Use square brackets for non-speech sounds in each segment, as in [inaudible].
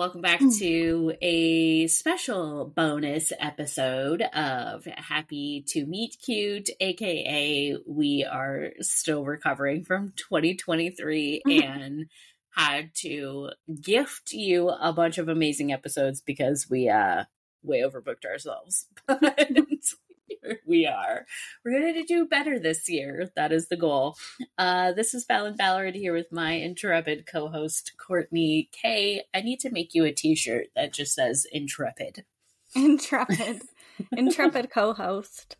Hello, everyone, and welcome back Mm. to a special bonus episode of Happy to Meet Cute, aka we are still recovering from 2023 and had to gift you a bunch of amazing episodes because we uh way overbooked ourselves. [laughs] But [laughs] we are. We're going to do better this year. That is the goal. Uh, this is Falon Ballard here with my intrepid co-host Courtney Kae. I need to make you a T-shirt that just says intrepid. Intrepid. [laughs] Intrepid co host.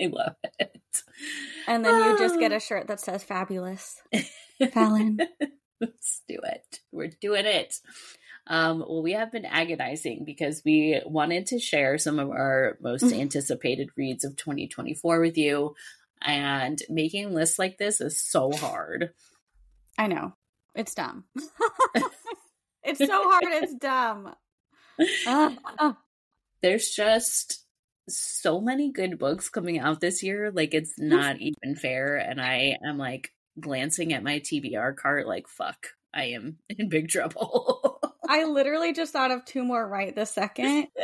I love it. And then you just Ah. get a shirt that says fabulous. [laughs] Falon. Let's do it. We're doing it. Um, well, we have been agonizing because we wanted to share some of our most Mhm. anticipated reads of 2024 with you. And making lists like this is so hard. I know. It's dumb. [laughs] [laughs] it's so hard, it's dumb. Ugh. [laughs] Ugh. There's just so many good books coming out this year. Like, it's not even fair. And I am like glancing at my TBR cart, like, fuck, I am in big trouble. I literally just thought of two more right this second. [laughs]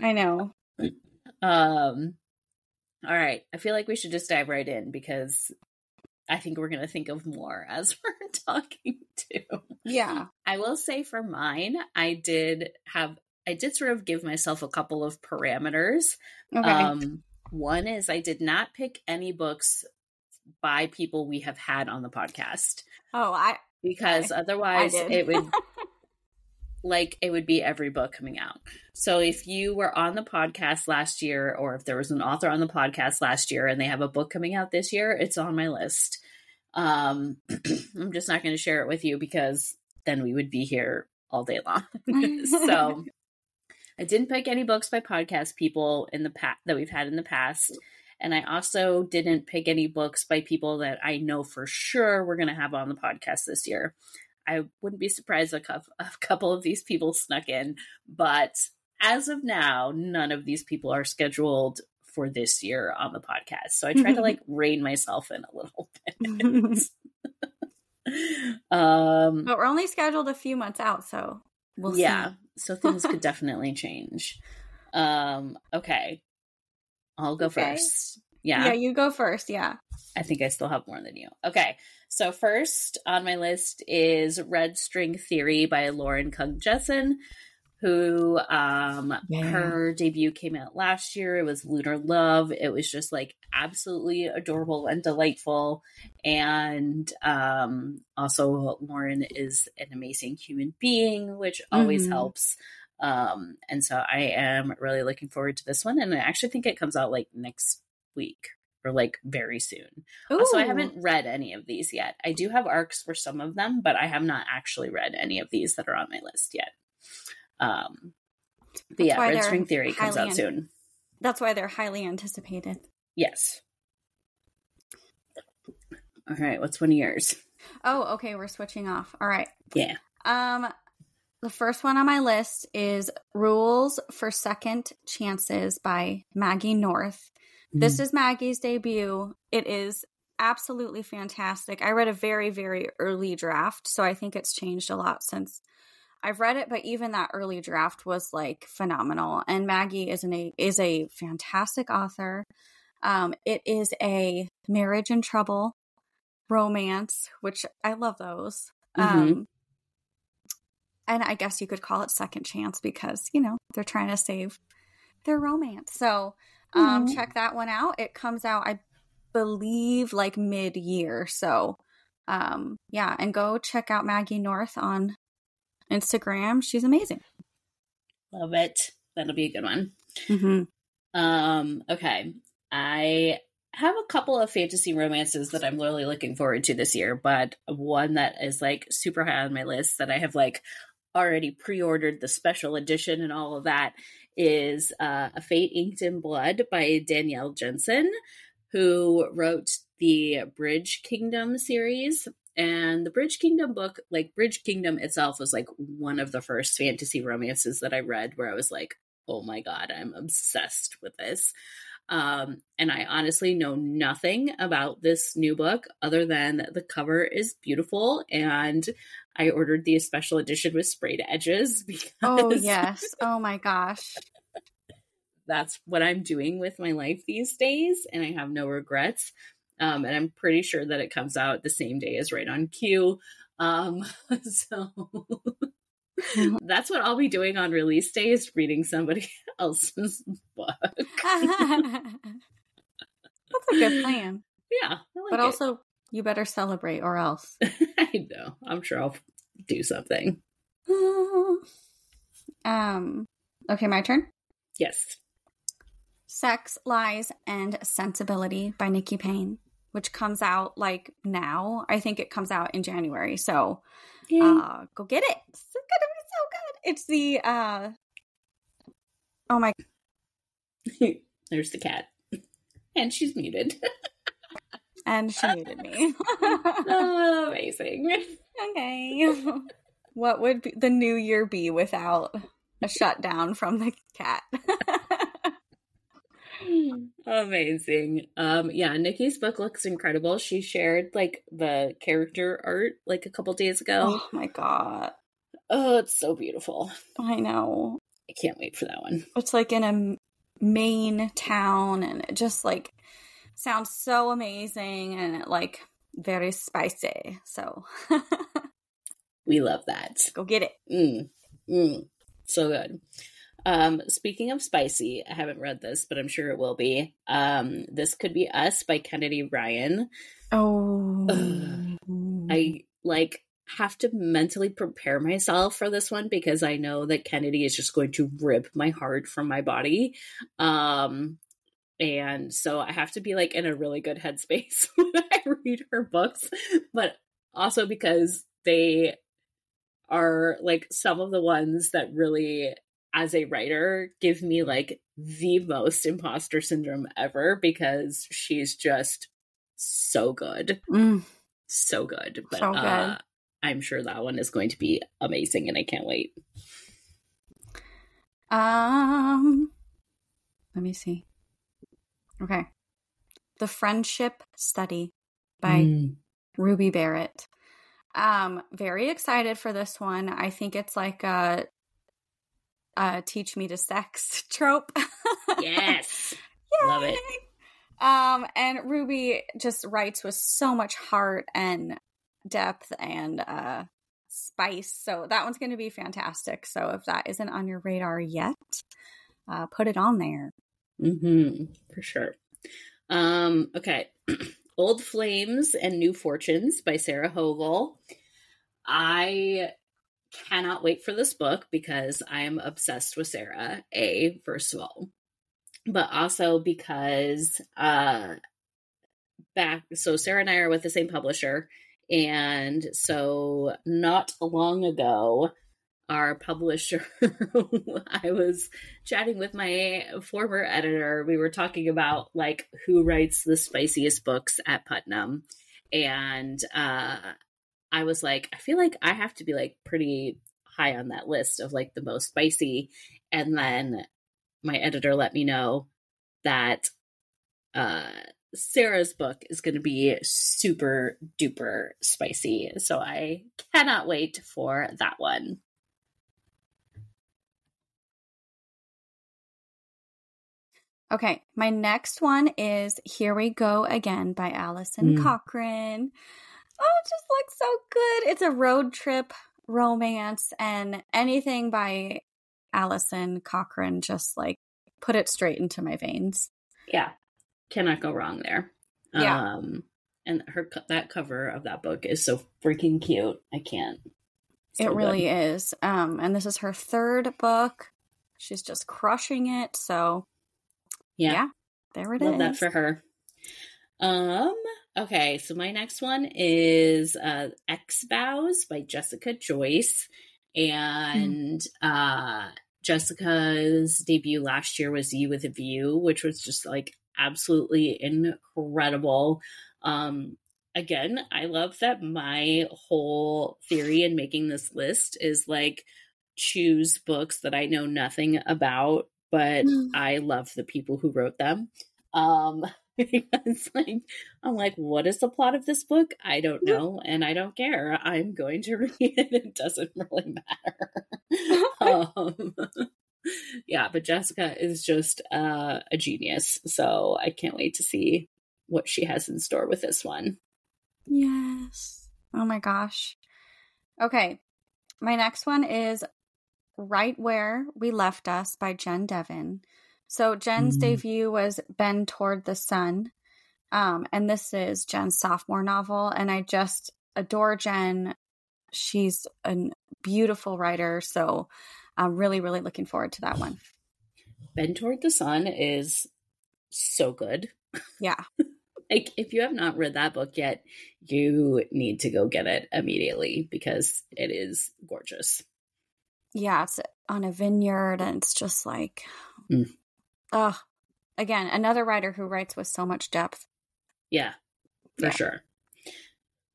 I know. um, all right. I feel like we should just dive right in because I think we're going to think of more [laughs] as we're talking too. Yeah. I will say for mine, I did have, I did sort of give myself a couple of parameters. Okay. Um, one is I did not pick any books by people we have had on the podcast oh, I because otherwise it would [laughs] like it would be every book coming out. So if you were on the podcast last year or if there was an author on the podcast last year and they have a book coming out this year, it's on my list. Um [clears throat] I'm just not going to share it with you because then we would be here all day long. [laughs] so [laughs] I didn't pick any books by podcast people in the past that we've had in the past. And I also didn't pick any books by people that I know for sure we're going to have on the podcast this year. I wouldn't be surprised if a couple of these people snuck in, but as of now, none of these people are scheduled for this year on the podcast. So I tried to like [laughs] rein myself in a little [laughs] bit. [laughs] um, but we're only scheduled a few months out, so we'll yeah, see. so things could definitely change. Um, okay. I'll go Okay. first. Yeah. Yeah, you go first. Yeah. I think I still have more than you. Okay. So first on my list is Red String Theory by Lauren Kung Jessen, who um Yeah. her debut came out last year. It was Lunar Love. It was just like absolutely adorable and delightful. And um also Lauren is an amazing human being, which always Mhm. helps. Um and so I am really looking forward to this one and I actually think it comes out like next week or like very soon. Also, I haven't read any of these yet. I do have arcs for some of them, but I have not actually read any of these that are on my list yet. Um, but That's yeah, Red String Theory comes out an- soon. That's why they're highly anticipated. Yes. All right, what's one of yours? Oh, okay, we're switching off. All right. Yeah. Um the first one on my list is Rules for Second Chances by Maggie North. Mm-hmm. This is Maggie's debut. It is absolutely fantastic. I read a very very early draft, so I think it's changed a lot since I've read it, but even that early draft was like phenomenal. And Maggie is an a is a fantastic author. Um, it is a marriage in trouble romance, which I love those. Mhm. Um, and I guess you could call it second chance because you know they're trying to save their romance. So um, Aw. check that one out. It comes out, I believe, like mid year. So um, yeah, and go check out Maggie North on Instagram. She's amazing. Love it. That'll be a good one. Mm-hmm. Um, okay. I have a couple of fantasy romances that I'm really looking forward to this year, but one that is like super high on my list that I have like already pre-ordered the special edition and all of that is uh, A Fate Inked in Blood by Danielle Jensen, who wrote the Bridge Kingdom series. And the Bridge Kingdom book, like Bridge Kingdom itself, was like one of the first fantasy romances that I read where I was like, oh my God, I'm obsessed with this. Um, and I honestly know nothing about this new book other than the cover is beautiful and I ordered the special edition with sprayed edges [laughs] because Oh, yes. Oh my gosh. that's what I'm doing with my life these days, and I have no regrets. Um, and I'm pretty sure that it comes out the same day as Right on Cue. Um, [laughs] so [laughs] that's what I'll be doing on release day is reading somebody else's book. That's a good plan. Yeah, like But it. also, you better celebrate or else. [laughs] I know. I'm sure I'll do something. [sighs] um, okay, my turn. Yes. Sex, Lies, and Sensibility by Nikki Payne, which comes out like now. I think it comes out in January. So uh, go get it. It's gonna be so good. It's the uh oh my [laughs] There's the cat. And she's muted. [laughs] and she muted me. [laughs] oh, amazing. okay. what would the new year be without a shutdown from the cat? [laughs] Amazing. Um yeah, Nikki's book looks incredible. She shared like the character art like a couple days ago. oh my god. Oh, it's so beautiful. I know. I can't wait for that one. It's like in a Maine town and it just like sounds so amazing and like very spicy. So We love that. [laughs] go get it. Mm, mm, so good. Um, speaking of spicy, I haven't read this, but I'm sure it will be. Um, this could be us by Kennedy Ryan. Oh. I like have to mentally prepare myself for this one because I know that Kennedy is just going to rip my heart from my body. Um, and so I have to be like in a really good headspace [laughs] when I read her books, but also because they are like some of the ones that really as a writer give me like the most imposter syndrome ever because she's just so good Mm. so good but So good. uh i'm sure that one is going to be amazing and i can't wait Um, let me see. Okay. The Friendship Study by Mm. Ruby Barrett. Um, very excited for this one. I think it's like a, a teach me to sex [laughs] trope. yes [laughs] Love it. Um, and Ruby just writes with so much heart and depth and uh spice. So that one's going to be fantastic. So if that isn't on your radar yet, uh, put it on there. Hmm for sure. Um okay. [clears throat] Old flames and new fortunes by sarah hogle i cannot wait for this book because i am obsessed with sarah a first of all but also because uh back so sarah and i are with the same publisher and so not long ago our publisher [laughs] i was chatting with my former editor we were talking about like who writes the spiciest books at putnam and uh i was like i feel like i have to be like pretty high on that list of like the most spicy and then my editor let me know that uh Sarah's book is going to be super duper spicy. So I cannot wait for that one. Okay, my next one is Here We Go Again by Allison Mm. Cochran. Oh, it just looks so good. It's a road trip romance, and anything by Alison Cochrun just like put it straight into my veins. Yeah. Cannot go wrong there. Yeah. Um and her that cover of that book is so freaking cute. I can't. So it really good. is. Um, and this is her third book. She's just crushing it. So Yeah. yeah, there it is. Love that for her. Um okay, so my next one is uh Ex Vows by Jessica Joyce and uh Jessica's debut last year was You with a View, which was just like absolutely incredible. Um again, I love that my whole theory in making this list is like choose books that I know nothing about, but Mm. I love the people who wrote them. Um, [laughs] because like I'm like, what is the plot of this book? I don't know, and I don't care. I'm going to [laughs] read it. It doesn't really [laughs] matter. um, yeah, but Jessica is just uh, a genius. So I can't wait to see what she has in store with this one. Yes. Oh my gosh. Okay. My next one is Right Where We Left Us by Jen Devon. So Jen's mm. debut was Bend Toward the Sun. Um, and this is Jen's sophomore novel. And I just adore Jen. She's a beautiful writer. So I'm really, really looking forward to that one. [sighs] Bend Toward the Sun is so good. Yeah. [laughs] like if you have not read that book yet, you need to go get it immediately because it is gorgeous. Yeah, it's on a vineyard and it's just like mm. oh again, another writer who writes with so much depth. Yeah, for yeah. sure.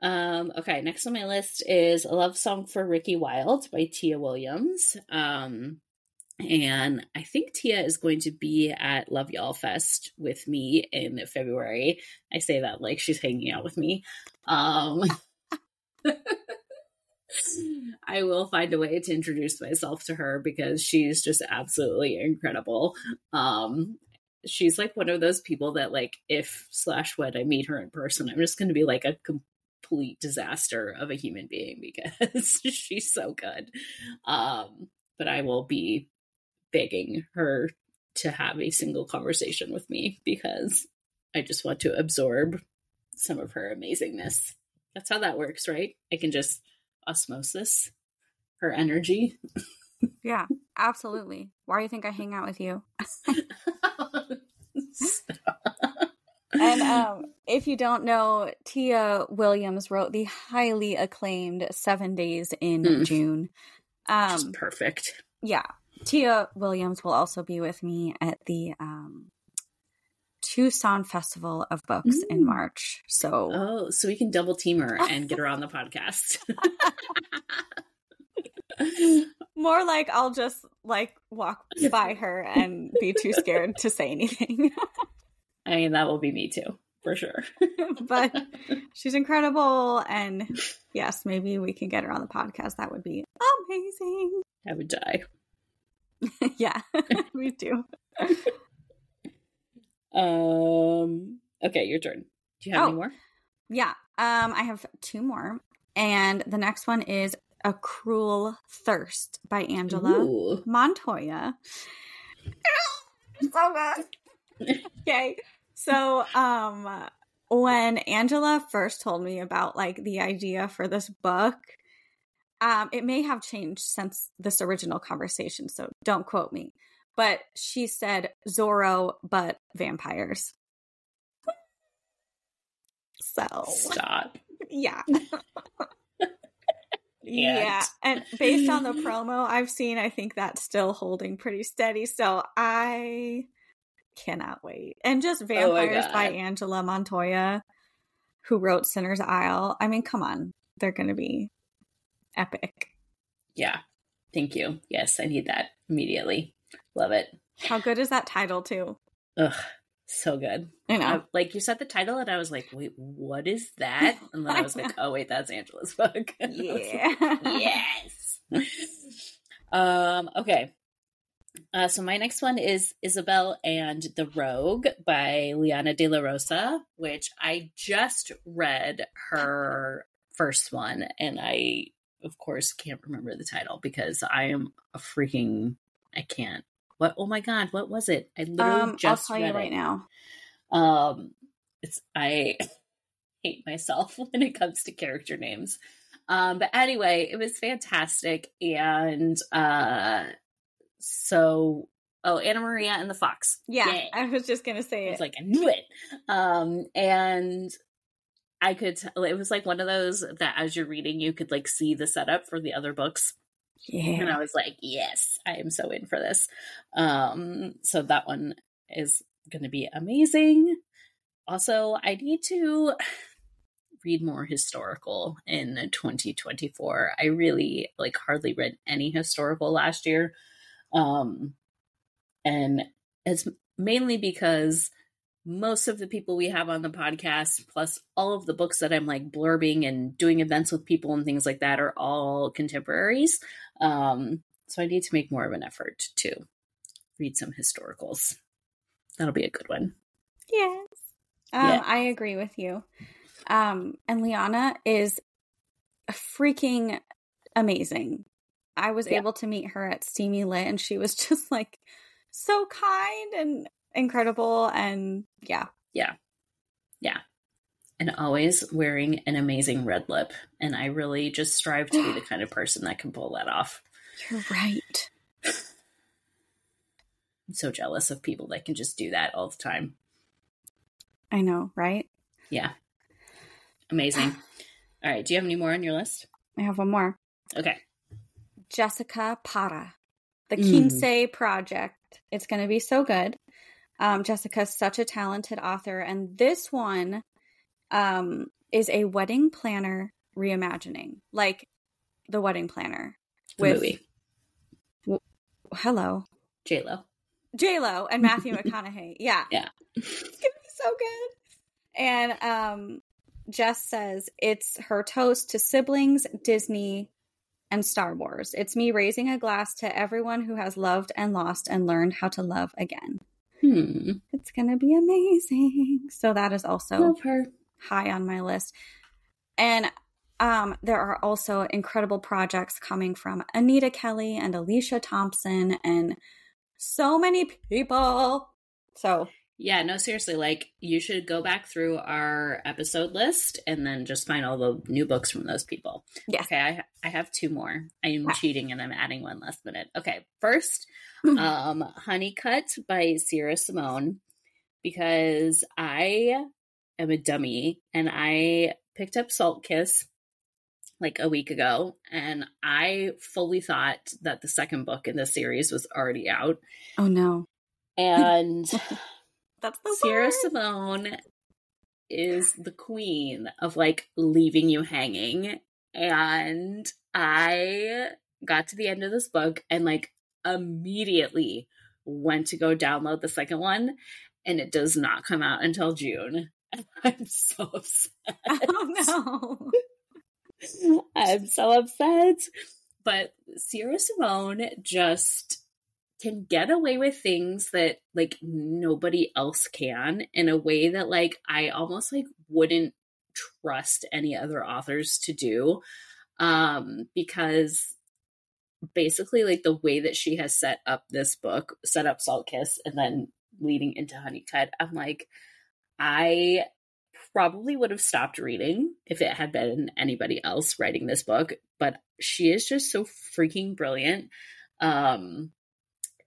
Um, okay, next on my list is A Love Song for Ricky Wilde by Tia Williams. Um, and I think Tia is going to be at Love Y'all Fest with me in February. I say that like she's hanging out with me. Um, [laughs] I will find a way to introduce myself to her because she's just absolutely incredible. Um, she's like one of those people that like if slash when I meet her in person, I'm just going to be like a complete disaster of a human being because [laughs] she's so good. Um, but I will be begging her to have a single conversation with me because I just want to absorb some of her amazingness. That's how that works, right? I can just osmosis her energy. yeah, absolutely. Why do you think I hang out with you? [laughs] and um, if you don't know, Tia Williams wrote the highly acclaimed Seven Days in mm. June. Um, Just perfect. Yeah, Tia Williams will also be with me at the um, Tucson Festival of Books mm. in March. So, oh, so we can double team her [laughs] and get her on the podcast. [laughs] More like I'll just like walk by [laughs] her and be too scared to say anything. I mean, that will be me too, for sure. but she's incredible. And yes, maybe we can get her on the podcast. That would be amazing. I would die. yeah, me too. Um. Okay, your turn. Do you have oh, any more? Yeah. Um. I have two more, and the next one is "A Cruel Thirst" by Angela Ooh. Montoya. so good. [laughs] okay. So, um, when Angela first told me about like the idea for this book, um, it may have changed since this original conversation, so don't quote me. But she said Zorro, but vampires. so stop. [laughs] Yeah. [laughs] yeah. And based on the [laughs] promo I've seen, I think that's still holding pretty steady. So I cannot wait. And just oh Vampires oh by Angela Montoya, who wrote Sinner's Isle. I mean, come on. They're going to be epic. Yeah. Thank you. Yes, I need that immediately. Love it. How good is that title too? Ugh, so good. I know. I, like you said the title, and I was like, "Wait, what is that?" [laughs] And then I was like, "Oh wait, that's Angela's book." [laughs] Yeah. like, [laughs] yes. um. Okay. Uh, so my next one is Isabel and the Rogue by Liana de la Rosa, which I just read her first one, and I of course, can't remember the title because I am a freaking. I can't. What? Oh my god! What was it? I literally um, just I'll tell you right it. now. Um, it's I [laughs] hate myself [laughs] when it comes to character names. Um, but anyway, it was fantastic, and uh, so oh, Anna Maria and the Fox. Yeah, Yay. I was just gonna say it. It's like I knew it. Um, and I could tell it was like one of those that as you're reading, you could like see the setup for the other books. Yeah. And I was like, yes, I am so in for this. Um, so that one is going to be amazing. Also, I need to read more historical in 2024. I really like hardly read any historical last year. Um, and it's mainly because most of the people we have on the podcast, plus all of the books that I'm like blurbing and doing events with people and things like that, are all contemporaries. Um, so I need to make more of an effort to read some historicals. That'll be a good one. Yes. Um, yeah. I agree with you. Um, and Liana is freaking amazing. I was yeah. able to meet her at Steamy Lit, and she was [laughs] just like so kind and incredible. And yeah. Yeah. Yeah. And always wearing an amazing red lip. And I really just strive to be the [gasps] kind of person that can pull that off. You're right. I'm so jealous of people that can just do that all the time. I know, right? Yeah. Amazing. [sighs] all right. Do you have any more on your list? I have one more. Okay. Jessica Parra, the mm. Project. It's going to be so good. Um, Jessica's such a talented author, and this one um, is a wedding planner reimagining, like the wedding planner with movie. W- hello, J Lo, J Lo, and Matthew [laughs] McConaughey. Yeah, yeah, it's gonna be so good. And um, Jess says it's her toast to siblings, Disney, and Star Wars. It's me raising a glass to everyone who has loved and lost and learned how to love again. Hmm. It's gonna be amazing. So that is also high on my list. And um, there are also incredible projects coming from Anita Kelly and Alicia Thompson and so many people. So yeah, no, seriously, like you should go back through our episode list and then just find all the new books from those people. Yeah. Okay, I I have two more. I am cheating and I'm adding one last minute. Okay, first, [laughs] um, Honeycut by Sierra Simone because I am a dummy and I picked up Salt Kiss like a week ago and I fully thought that the second book in the series was already out. Oh no. And [laughs] That's the Sierra word. Simone is the queen of like leaving you hanging. And I got to the end of this book and like immediately went to go download the second one, and it does not come out until June. [laughs] I'm so upset. Oh no. [laughs] I'm so upset. But Sierra Simone just can get away with things that like nobody else can in a way that like I almost like wouldn't trust any other authors to do um because basically like the way that she has set up this book set up salt kiss and then leading into honeycut i'm like i probably would have stopped reading if it had been anybody else writing this book but she is just so freaking brilliant um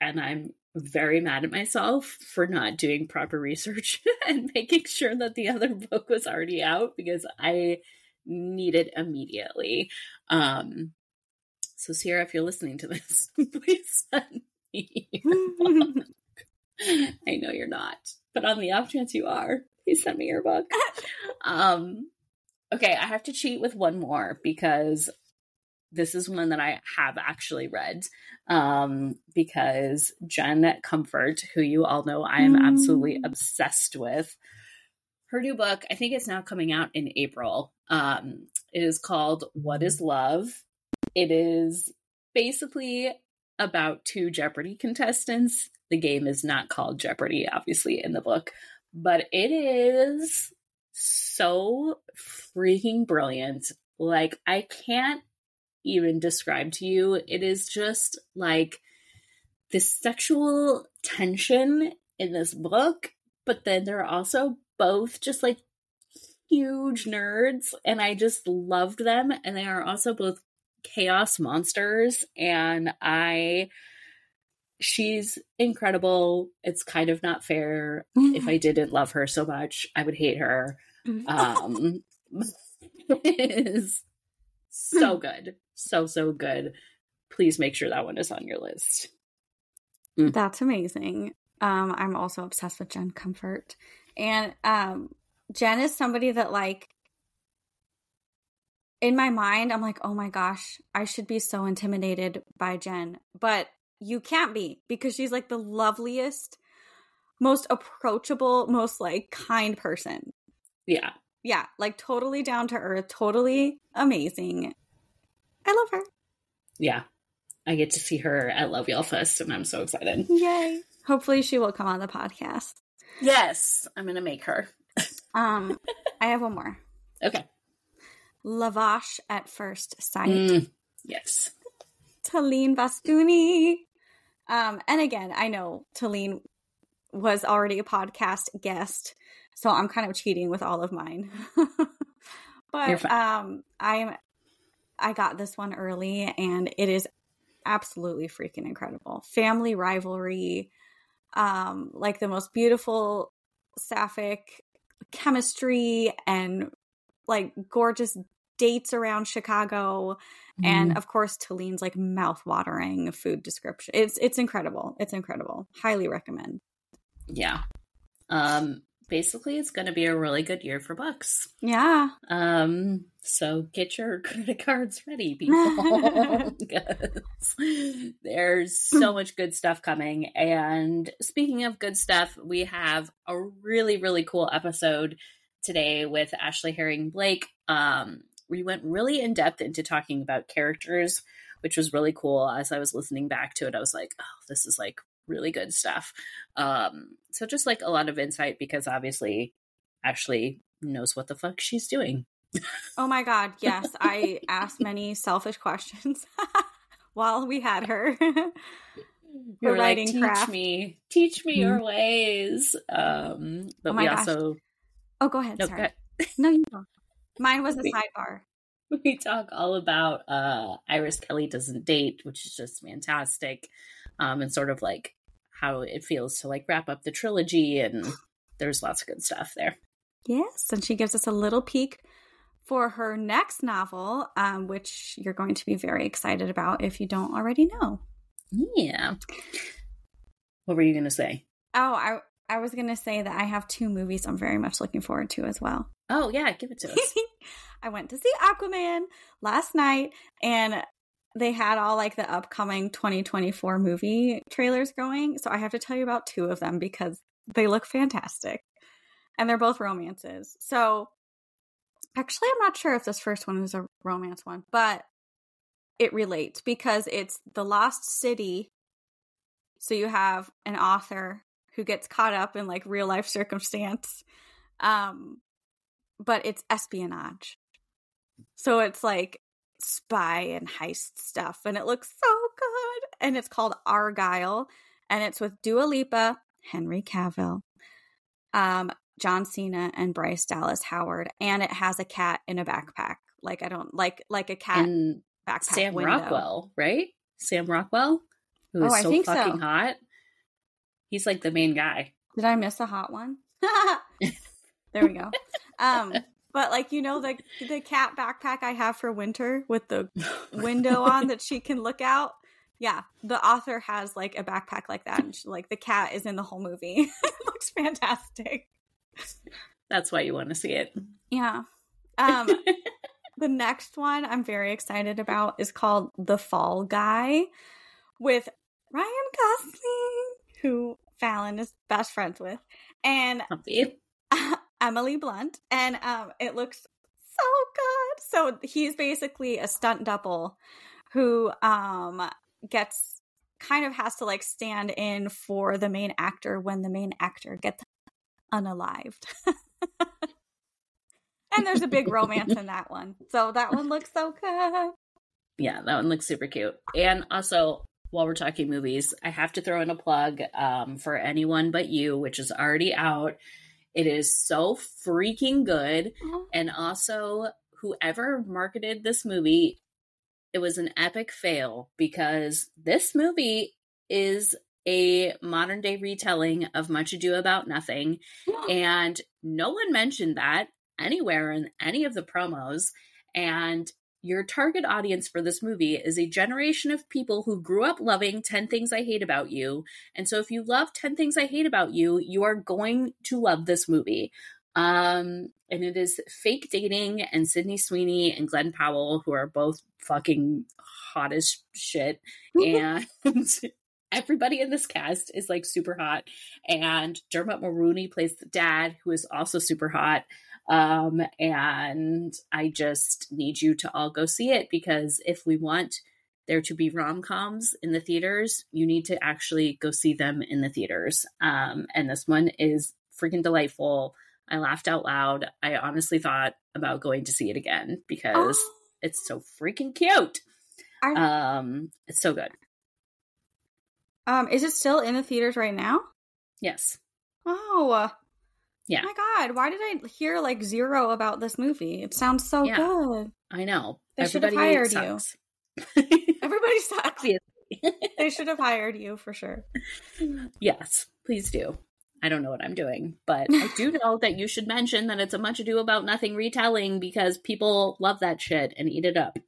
and I'm very mad at myself for not doing proper research [laughs] and making sure that the other [laughs] book was already out because I need it immediately. Um, so, Sierra, if you're listening to this, [laughs] please send me. I know you're not, but on the off chance you are, please send me your book. [laughs] Um, okay, I have to cheat with one more because this is one that I have actually read um, because Jen Comfort, who you all know I am mm. absolutely obsessed with, her new book, I think it's now coming out in April. Um, it is called What is Love? It is basically about two Jeopardy contestants. The game is not called Jeopardy, obviously, in the book, but it is so freaking brilliant. Like, I can't even describe to you. It is just like this sexual tension in this book, but then they're also both just like huge nerds, and I just loved them. And they are also both chaos monsters, and I. She's incredible. It's kind of not fair. if I didn't love her so much, I would hate her. Um, [laughs] is so good. So so good. Please make sure that one is on your list. Mm. that's amazing. Um i'm also obsessed with jen comfort. And um jen is somebody that like in my mind i'm like oh my gosh i should be so intimidated by jen. But you can't be because she's like the loveliest most approachable, most like kind person. Yeah. Yeah, like totally down to earth, totally amazing. I love her. Yeah. I get to see her at Love Y'all Fest and I'm so excited. Yay. Hopefully she will come on the podcast. Yes, I'm going to make her. Um, [laughs] I have one more. Okay. Lavash at first sight. Mm, yes. Taleen Voskuni. Um, and again, I know Taleen was already a podcast guest, so I'm kind of cheating with all of mine. [laughs] but um, I'm I got this one early, and it is absolutely freaking incredible. Family rivalry, um, like the most beautiful sapphic chemistry and like gorgeous dates around Chicago. Mm. And of course, Taleen's like mouth-watering food description. It's it's incredible. It's incredible. Highly recommend. Yeah. Um basically it's going to be a really good year for books. Yeah. Um so get your [laughs] credit cards ready [laughs] people. [laughs] there's so much good stuff coming and speaking of good stuff, we have a really really cool episode today with Ashley Herring Blake. Um we went really in depth into talking about characters, which was really cool. As I was listening back to it, I was like, oh, this is like really good stuff. Um, so just like a lot of insight because obviously Ashley knows what the fuck she's doing. oh my god, yes. I asked many selfish questions [laughs] while we had her. [laughs] You're writing like, teach craft. me, teach me mm-hmm. your ways. Um, but oh we gosh. also. Oh, go ahead. No, sorry. Go no, you don't. Mine was a sidebar. We talk all about uh, Iris Kelly doesn't date, which is just fantastic, um, and sort of like how it feels to like wrap up the trilogy, and there's lots of good stuff there. Yes, and she gives us a little peek for her next novel, um, which you're going to be very excited about if you don't already know. Yeah. What were you going to say? Oh, I I was going to say that I have two movies I'm very much looking forward to as well. Oh, yeah, give it to us. [laughs] I went to see Aquaman last night and they had all like the upcoming 2024 movie trailers going. So I have to tell you about two of them because they look fantastic. And they're both romances. So actually, I'm not sure if this first one is a romance one, but it relates because it's The Lost City. So you have an author who gets caught up in like real life circumstance. Um, but it's espionage. So it's like spy and heist stuff, and it looks so good. And it's called Argylle, and it's with Dua Lipa, Henry Cavill, um, John Cena, and Bryce Dallas Howard, and it has a cat in a backpack. Like I don't like like a cat and backpack. Sam window. Rockwell, right? Sam Rockwell, who is oh, so fucking so. hot. He's like the main guy. Did I miss a hot one? [laughs] there we go. Um, but like you know the the cat backpack I have for winter with the [laughs] window on that she can look out. Yeah, the author has like a backpack like that, and she, like the cat is in the whole movie. [laughs] it looks fantastic. That's why you want to see it. Yeah. Um, [laughs] the next one I'm very excited about is called The Fall Guy with Ryan Gosling, who Falon is best friends with, and Emily Blunt, and um, it looks so good. So he's basically a stunt double who um gets kind of has to like stand in for the main actor when the main actor gets unalived. [laughs] and there's a big romance in that one. So that one looks so good. Yeah, that one looks super cute. And also, while we're talking movies, I have to throw in a plug um, for anyone but you, which is already out. It is so freaking good. Mm-hmm. And also, whoever marketed this movie, it was an epic fail because this movie is a modern day retelling of Much Ado About Nothing. And no one mentioned that anywhere in any of the promos. And your target audience for this movie is a generation of people who grew up loving 10 Things I Hate About You. And so if you love 10 Things I Hate About You, you are going to love this movie. Um, and it is fake dating and Sydney Sweeney and Glen Powell, who are both fucking hot as shit. [laughs] and [laughs] everybody in this cast is like super hot. And Dermot Mulroney plays the dad, who is also super hot. Um, and I just need you to all go see it because if we want there to be rom coms in the theaters, you need to actually go see them in the theaters. Um, and this one is freaking delightful. I laughed out loud. I honestly thought about going to see it again because oh. it's so freaking cute. Are, um, it's so good. Um, is it still in the theaters right now? Yes. Oh. Yeah. Oh my god, why did I hear like zero about this movie? It sounds so yeah. good. I know. They should have hired sucks. you. Everybody [laughs] sucks. they should have hired you for sure. Yes, please do. I don't know what I'm doing, but I do [laughs] know that you should mention that it's a much ado about nothing retelling because people love that shit and eat it up.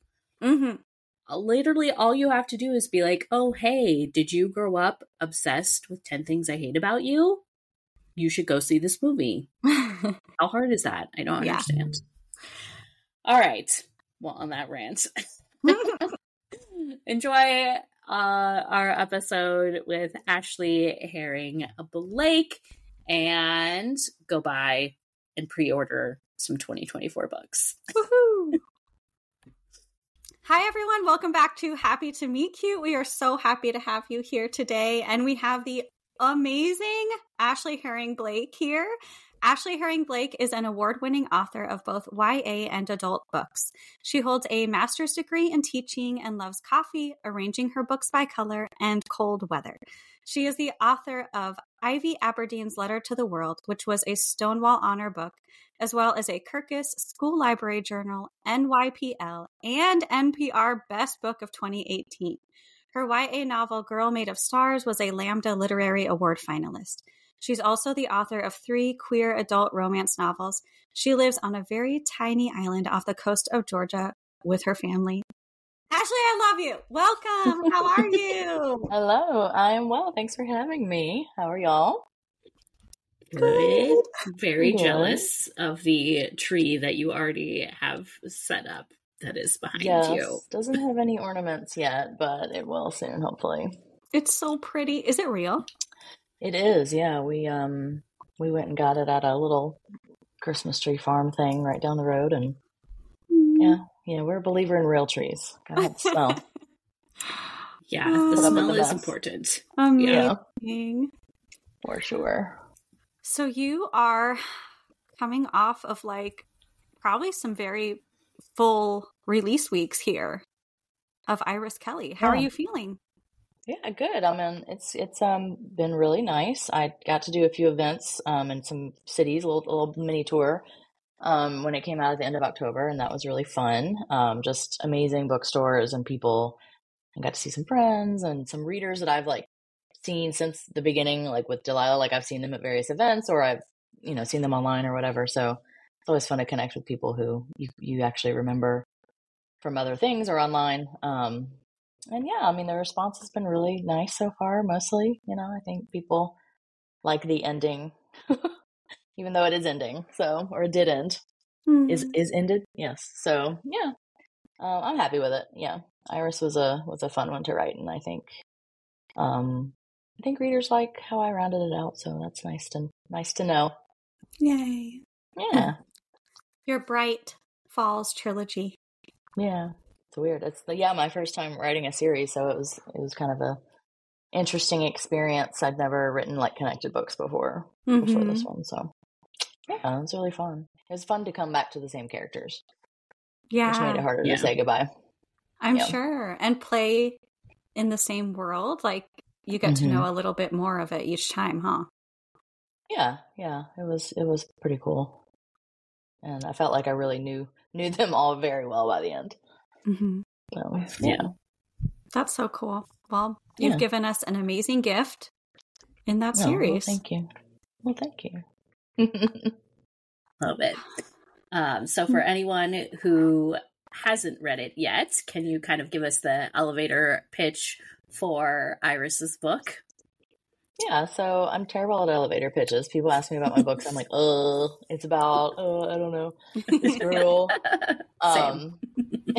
Mm-hmm. Uh, literally, all you have to do is be like, oh, hey, did you grow up obsessed with 10 things I hate about you? You should go see this movie. [laughs] How hard is that? I don't yeah. understand. All right. Well, on that rant, [laughs] enjoy uh, our episode with Ashley Herring Blake and go buy and pre order some 2024 books. Woohoo! Hi, everyone. Welcome back to Happy to Meet Cute. We are so happy to have you here today. And we have the amazing Ashley Herring Blake here. Ashley Herring Blake is an award winning author of both YA and adult books. She holds a master's degree in teaching and loves coffee, arranging her books by color, and cold weather. She is the author of Ivy Aberdeen's Letter to the World, which was a Stonewall Honor book, as well as a Kirkus School Library Journal, NYPL, and NPR Best Book of 2018. Her YA novel Girl Made of Stars was a Lambda Literary Award finalist. She's also the author of three queer adult romance novels. She lives on a very tiny island off the coast of Georgia with her family. Ashley, I love you. Welcome. How are [laughs] you? Hello. I am well. Thanks for having me. How are y'all? Good. Very Good. jealous of the tree that you already have set up that is behind yes, you. Doesn't have any ornaments yet, but it will soon, hopefully. It's so pretty. Is it real? It is, yeah. We um we went and got it at a little Christmas tree farm thing right down the road and mm. yeah, yeah, we're a believer in real trees. Gotta the smell. [laughs] yeah, the smell is important. Amazing. Yeah. For sure. So you are coming off of like probably some very full release weeks here of Iris Kelly. How yeah. are you feeling? Yeah, good. I mean, it's it's um been really nice. I got to do a few events um in some cities, a little, a little mini tour um when it came out at the end of October, and that was really fun. Um, just amazing bookstores and people. I got to see some friends and some readers that I've like seen since the beginning, like with Delilah, like I've seen them at various events or I've, you know, seen them online or whatever. So it's always fun to connect with people who you, you actually remember from other things or online. Um, and yeah, I mean, the response has been really nice so far, mostly, you know, I think people like the ending, [laughs] even though it is ending. So, or it did end. Mm. Is, is ended. Yes. So yeah, uh, I'm happy with it. Yeah. Iris was a, was a fun one to write. And I think, um, I think readers like how I rounded it out, so that's nice to nice to know. Yay! Yeah, your Bright Falls trilogy. Yeah, it's weird. It's the, yeah my first time writing a series, so it was it was kind of a interesting experience. I'd never written like connected books before mm-hmm. before this one, so yeah, it was really fun. It was fun to come back to the same characters. Yeah, which made it harder yeah. to say goodbye. I'm yeah. sure, and play in the same world. Like you get mm-hmm. to know a little bit more of it each time, huh? Yeah, yeah. It was it was pretty cool. And I felt like I really knew [laughs] knew them all very well by the end. Mm-hmm. So, yeah. That's so cool. Well, you've yeah. given us an amazing gift in that series. well, thank you. Well, thank you. [laughs] Love it. Um, so, for anyone who hasn't read it yet, can you kind of give us the elevator pitch for Iris's book? Yeah, so I'm terrible at elevator pitches. People ask me about my books. I'm like, oh, it's about, oh, I don't know, this girl. [laughs] um, [laughs]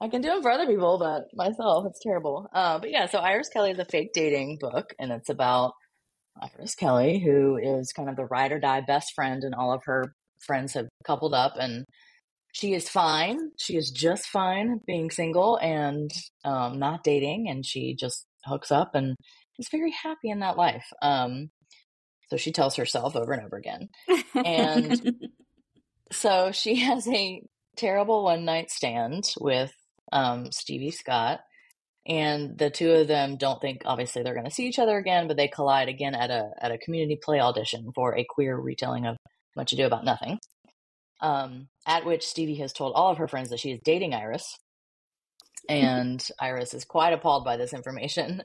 I can do them for other people, but myself, it's terrible. Uh, but yeah, so Iris Kelly is a fake dating book, and it's about Iris Kelly, who is kind of the ride or die best friend, and all of her friends have coupled up, and she is fine. She is just fine being single and um, not dating, and she just hooks up and is very happy in that life. Um, so she tells herself over and over again. And [laughs] so she [laughs] has a terrible one night stand with um, Stevie Scott. And the two of them don't think obviously they're going to see each other again, but they collide again at a at a community play audition for a queer retelling of Much Ado About Nothing. Um, at which Stevie has told all of her friends that she is dating Iris, [laughs] and Iris is quite appalled by this information,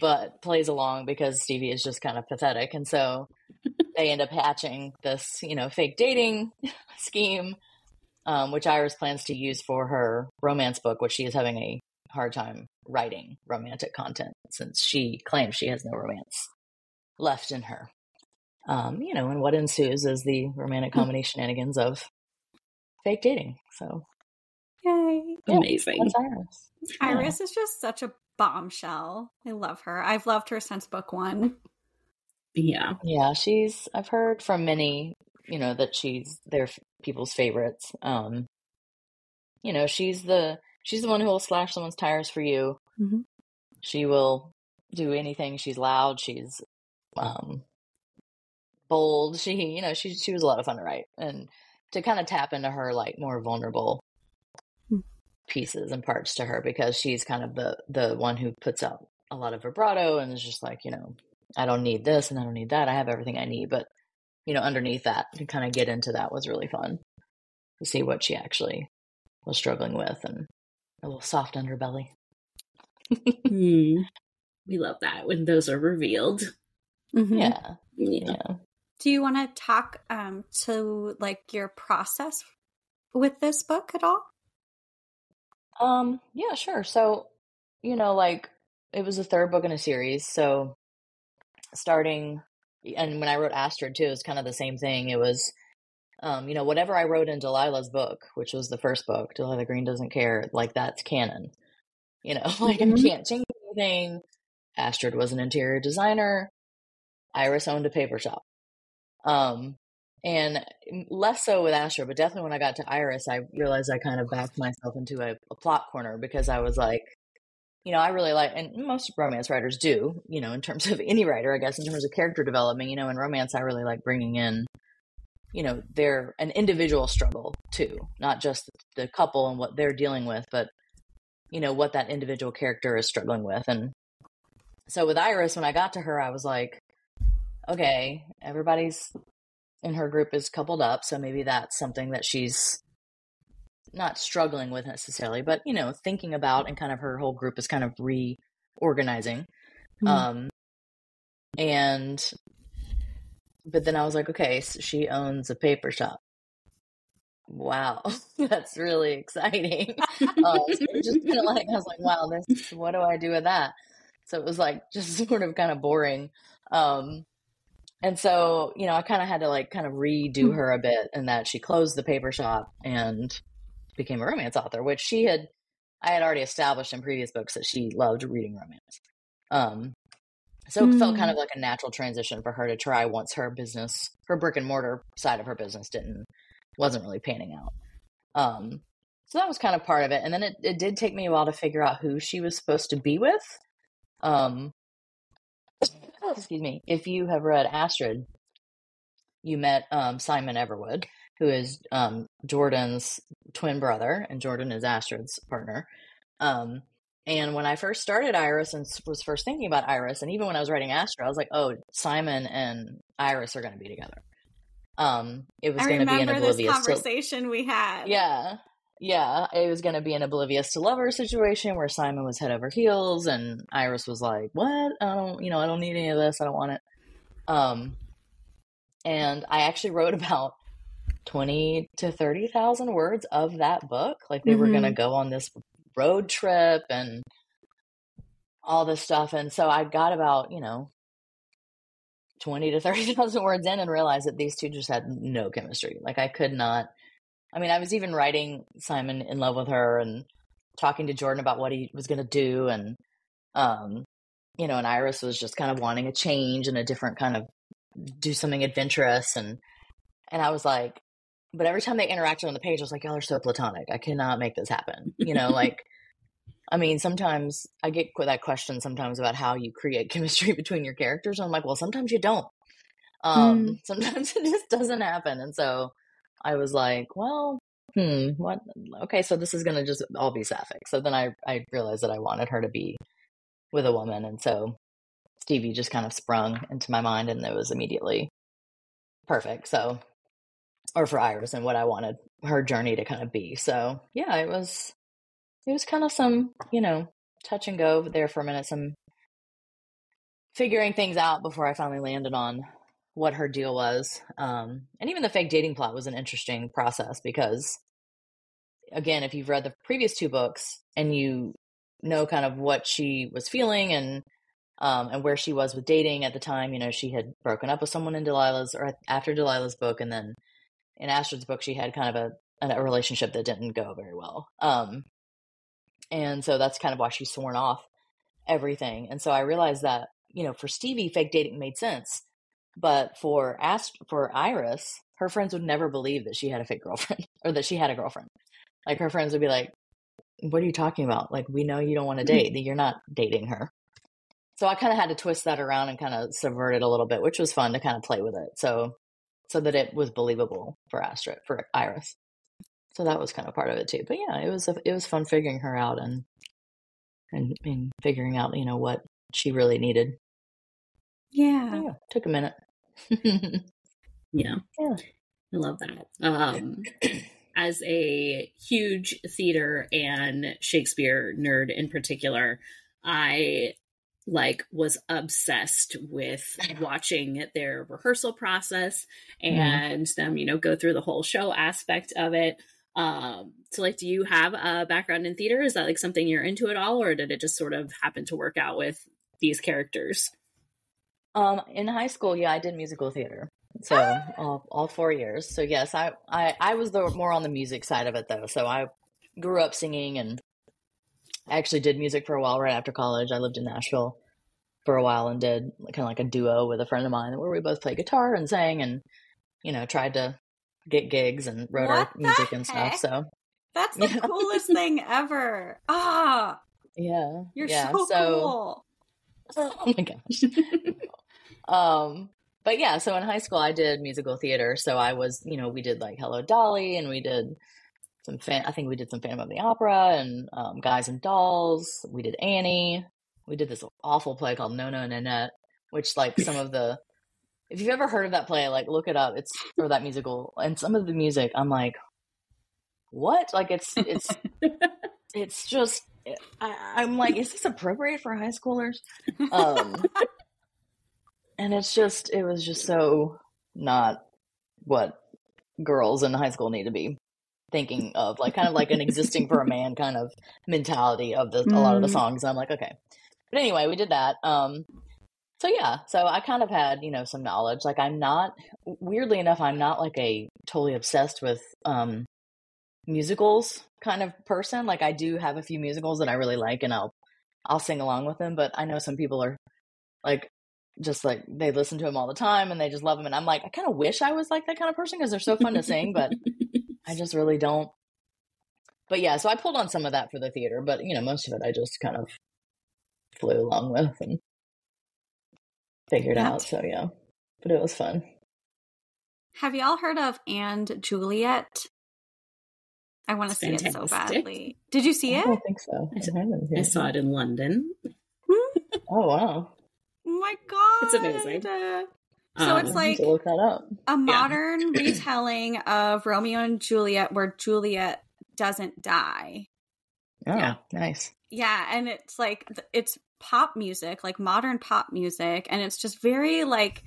but plays along because Stevie is just kind of pathetic, and so [laughs] they end up hatching this, you know, fake dating [laughs] scheme um, which Iris plans to use for her romance book, which she is having a hard time writing romantic content since she claims she has no romance left in her. Um, you know, and what ensues is the romantic hmm. comedy shenanigans of fake dating. So, yay! Yeah, Amazing. Iris. Yeah. Iris is just such a bombshell. I love her. I've loved her since book one. Yeah. Yeah, she's I've heard from many you know that she's their people's favorites. Um, you know, she's the she's the one who will slash someone's tires for you. Mm-hmm. She will do anything. She's loud. She's um, bold. She, you know, she she was a lot of fun to write and to kind of tap into her like more vulnerable. Pieces and parts to her because she's kind of the the one who puts out a lot of vibrato and is just like you know I don't need this and I don't need that. I have everything I need, but you know, underneath that to kind of get into that was really fun to see what she actually was struggling with and a little soft underbelly. mm. [laughs] We love that when those are revealed. Mm-hmm. Yeah. yeah. Do you want to talk um, to like your process with this book at all? Um, yeah, sure. So, you know, like it was the third book in a series. So starting and when I wrote Astrid too, it was kind of the same thing. It was, um, you know, whatever I wrote in Delilah's book, which was the first book, Delilah Green doesn't care, like that's canon. You know, [laughs] like mm-hmm. I can't change anything. Astrid was an interior designer. Iris owned a paper shop. Um, and mm, less so with Astrid, but definitely when I got to Iris, I realized I kind of backed myself into a, a plot corner because I was like, you know, I really like, and most romance writers do, you know, in terms of [laughs] any writer, I guess, in terms of character development, you know, in romance, I really like bringing in, you know, their an individual struggle too, not just the couple and what they're dealing with, but you know what that individual character is struggling with. And so with Iris, when I got to her, I was like, okay, everybody's in her group is coupled up, so maybe that's something that she's not struggling with necessarily, but you know, thinking about and kind of her whole group is kind of reorganizing. Mm-hmm. Um, and but then I was like, okay, so she owns a paper shop. Wow, [laughs] that's really exciting. um, [laughs] so just kind of like I was like, wow, this. What do I do with that? So it was like [laughs] just sort of kind of boring. Um, and so you know, I kind of had to like kind of redo hmm. her a bit, and that she closed the paper shop and became a romance author, which she had I had already established in previous books that she loved reading romance. Um, so mm. it felt kind of hmm. like a natural transition for her to try once her business, her brick and mortar side of her business didn't wasn't really panning out. Um, so that was kind of part of it, and then it, it did take me a while to figure out who she was supposed to be with. Um, excuse me. If you have read Astrid, you met um, Simon Everwood, who is um, Jordan's twin brother, and Jordan is Astrid's partner. Um, and when I first started Iris and was first thinking about Iris, and even when I was writing Astrid, I was like, "Oh, Simon and Iris are going to be together." Um, it was going to be an oblivious this conversation we had. Yeah, yeah, it was going to be an oblivious to lover situation where Simon was head over heels, and Iris was like, "What? I don't, you know, I don't need any of this. I don't want it." Um, and I actually wrote [laughs] about 20 to 30,000 words of that book. Like they mm-hmm. were going to go on this road trip and all this stuff. And so I got about, you know, 20 to 30,000 [laughs] words in and realized that these two just had no chemistry. Like I could not, I mean, I was even writing Simon in love with her and talking to Jordan about what he was going to do, and um, you know, and Iris was just kind of wanting a change and a different kind of do something adventurous, and and I was like, but every time they interacted on the page, I was like, y'all are so platonic. I cannot make this happen. You know, [laughs] like. I mean, sometimes I get that question sometimes about how you create [laughs] chemistry between your characters. I'm like, well, sometimes you don't. Um, mm. Sometimes [laughs] it just doesn't happen. And so I was like, well, hmm, what? Okay, so this is going to just all be sapphic. So then I, I realized that I wanted her to be with a woman. And so Stevie just kind of sprung into my mind and it was immediately perfect. So, or for Iris and what I wanted her journey to kind of be. So yeah, it was it was kind of some, you know, touch and go there for a minute, some figuring things out before I finally landed on what her deal was. Um, and even the fake dating plot was an interesting process because, again, if you've read the previous two books and you know kind of what she was feeling and um, and where she was with dating at the time, you know, she had broken up with someone in Delilah's or after Delilah's book, and then in Astrid's book, she had kind of a, a relationship that didn't go very well. Um, and so that's kind of why she's sworn off everything. And so I realized that, you know, for Stevie, fake dating made sense. But for Ast- for Iris, her friends would never believe that she had a fake girlfriend [laughs] or that she had a girlfriend. Like her friends would be like, "What are you talking about? Like we know you don't want to mm-hmm. date. That you're not dating her." So I kind of had to twist that around and kind of subvert it a little bit, which was fun to kind of play with it. So so that it was believable for Astrid for Iris so that was kind of part of it too. But yeah, it was a, it was fun figuring her out and, and and figuring out you know what she really needed. Yeah, yeah took a minute. [laughs] yeah, yeah, I love that. Um, [clears throat] as a huge theater and Shakespeare nerd in particular, I like was obsessed with [laughs] watching their rehearsal process and mm. them you know go through the whole show aspect of it um, so like, do you have a background in theater? Is that like something you're into at all, or did it just sort of happen to work out with these characters? Um, in high school, yeah, I did musical theater. So all, all four years. So yes, I, I, I was the more on the music side of it though. So I grew up singing and I actually did music for a while right after college. I lived in Nashville for a while and did kind of like a duo with a friend of mine where we both played guitar and sang and, you know, tried to get gigs and wrote what our music and stuff. So that's the yeah. [laughs] coolest thing ever. Ah, yeah, you're yeah. so, so cool. [laughs] Oh my gosh. um, but yeah, so in high school I did musical theater. So I was, you know, we did like Hello Dolly, and we did some fan. I think we did some Phantom of the Opera and um, Guys and Dolls. We did Annie. We did this awful play called No, No, Nanette, which like some of the if you've ever heard of that play, like look it up. It's or that musical, and some of the music, I'm like, what? Like it's it's [laughs] it's just. I, am like, is this appropriate for high schoolers? [laughs] Um, and it's just, it was just so not what girls in high school need to be thinking of, like kind of like an existing for a man [laughs] kind of mentality of the, a lot of the mm. songs. And I'm like, okay. But anyway, we did that. Um, so yeah so i kind of had you know some knowledge like i'm not weirdly enough i'm not like a totally obsessed with um musicals kind of person like i do have a few musicals that i really like and i'll i'll sing along with them but i know some people are like just like they listen to them all the time and they just love them and i'm like i kind of wish i was like that kind of person because they're so fun to sing but [laughs] i just really don't but yeah so i pulled on some of that for the theater but you know most of it i just kind of flew along with and figured that. out. So yeah, but it was fun. Have y'all heard of And Juliet? I want to see it so badly. Did you see it? I don't think so. I, I saw it in London. oh wow! Oh my god, it's amazing. So um, it's like look that up. a modern [clears throat] retelling of Romeo and Juliet, where Juliet doesn't die. Oh, yeah, nice. Yeah, and it's like it's pop music, like modern pop music, and it's just very like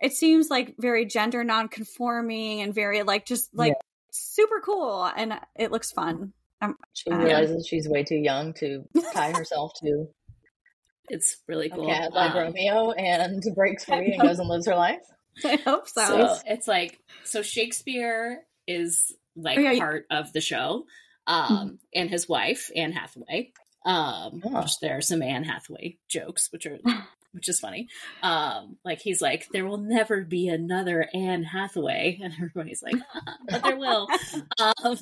it seems like very gender non-conforming and very like just like yeah. Super cool and it looks fun. Um, she realizes she's way too young to tie herself to. [laughs] It's really cool. Yeah, like um, Romeo and [laughs] breaks free and goes and lives her life. [laughs] I hope so. so. It's like so Shakespeare is like oh, yeah, part of the show. um, mm-hmm. and his wife, Anne Hathaway. Um, oh. which there are some Anne Hathaway jokes, which are which is funny. Um, like he's like, there will never be another Anne Hathaway, [laughs] and everybody's like, ah, but there will. um,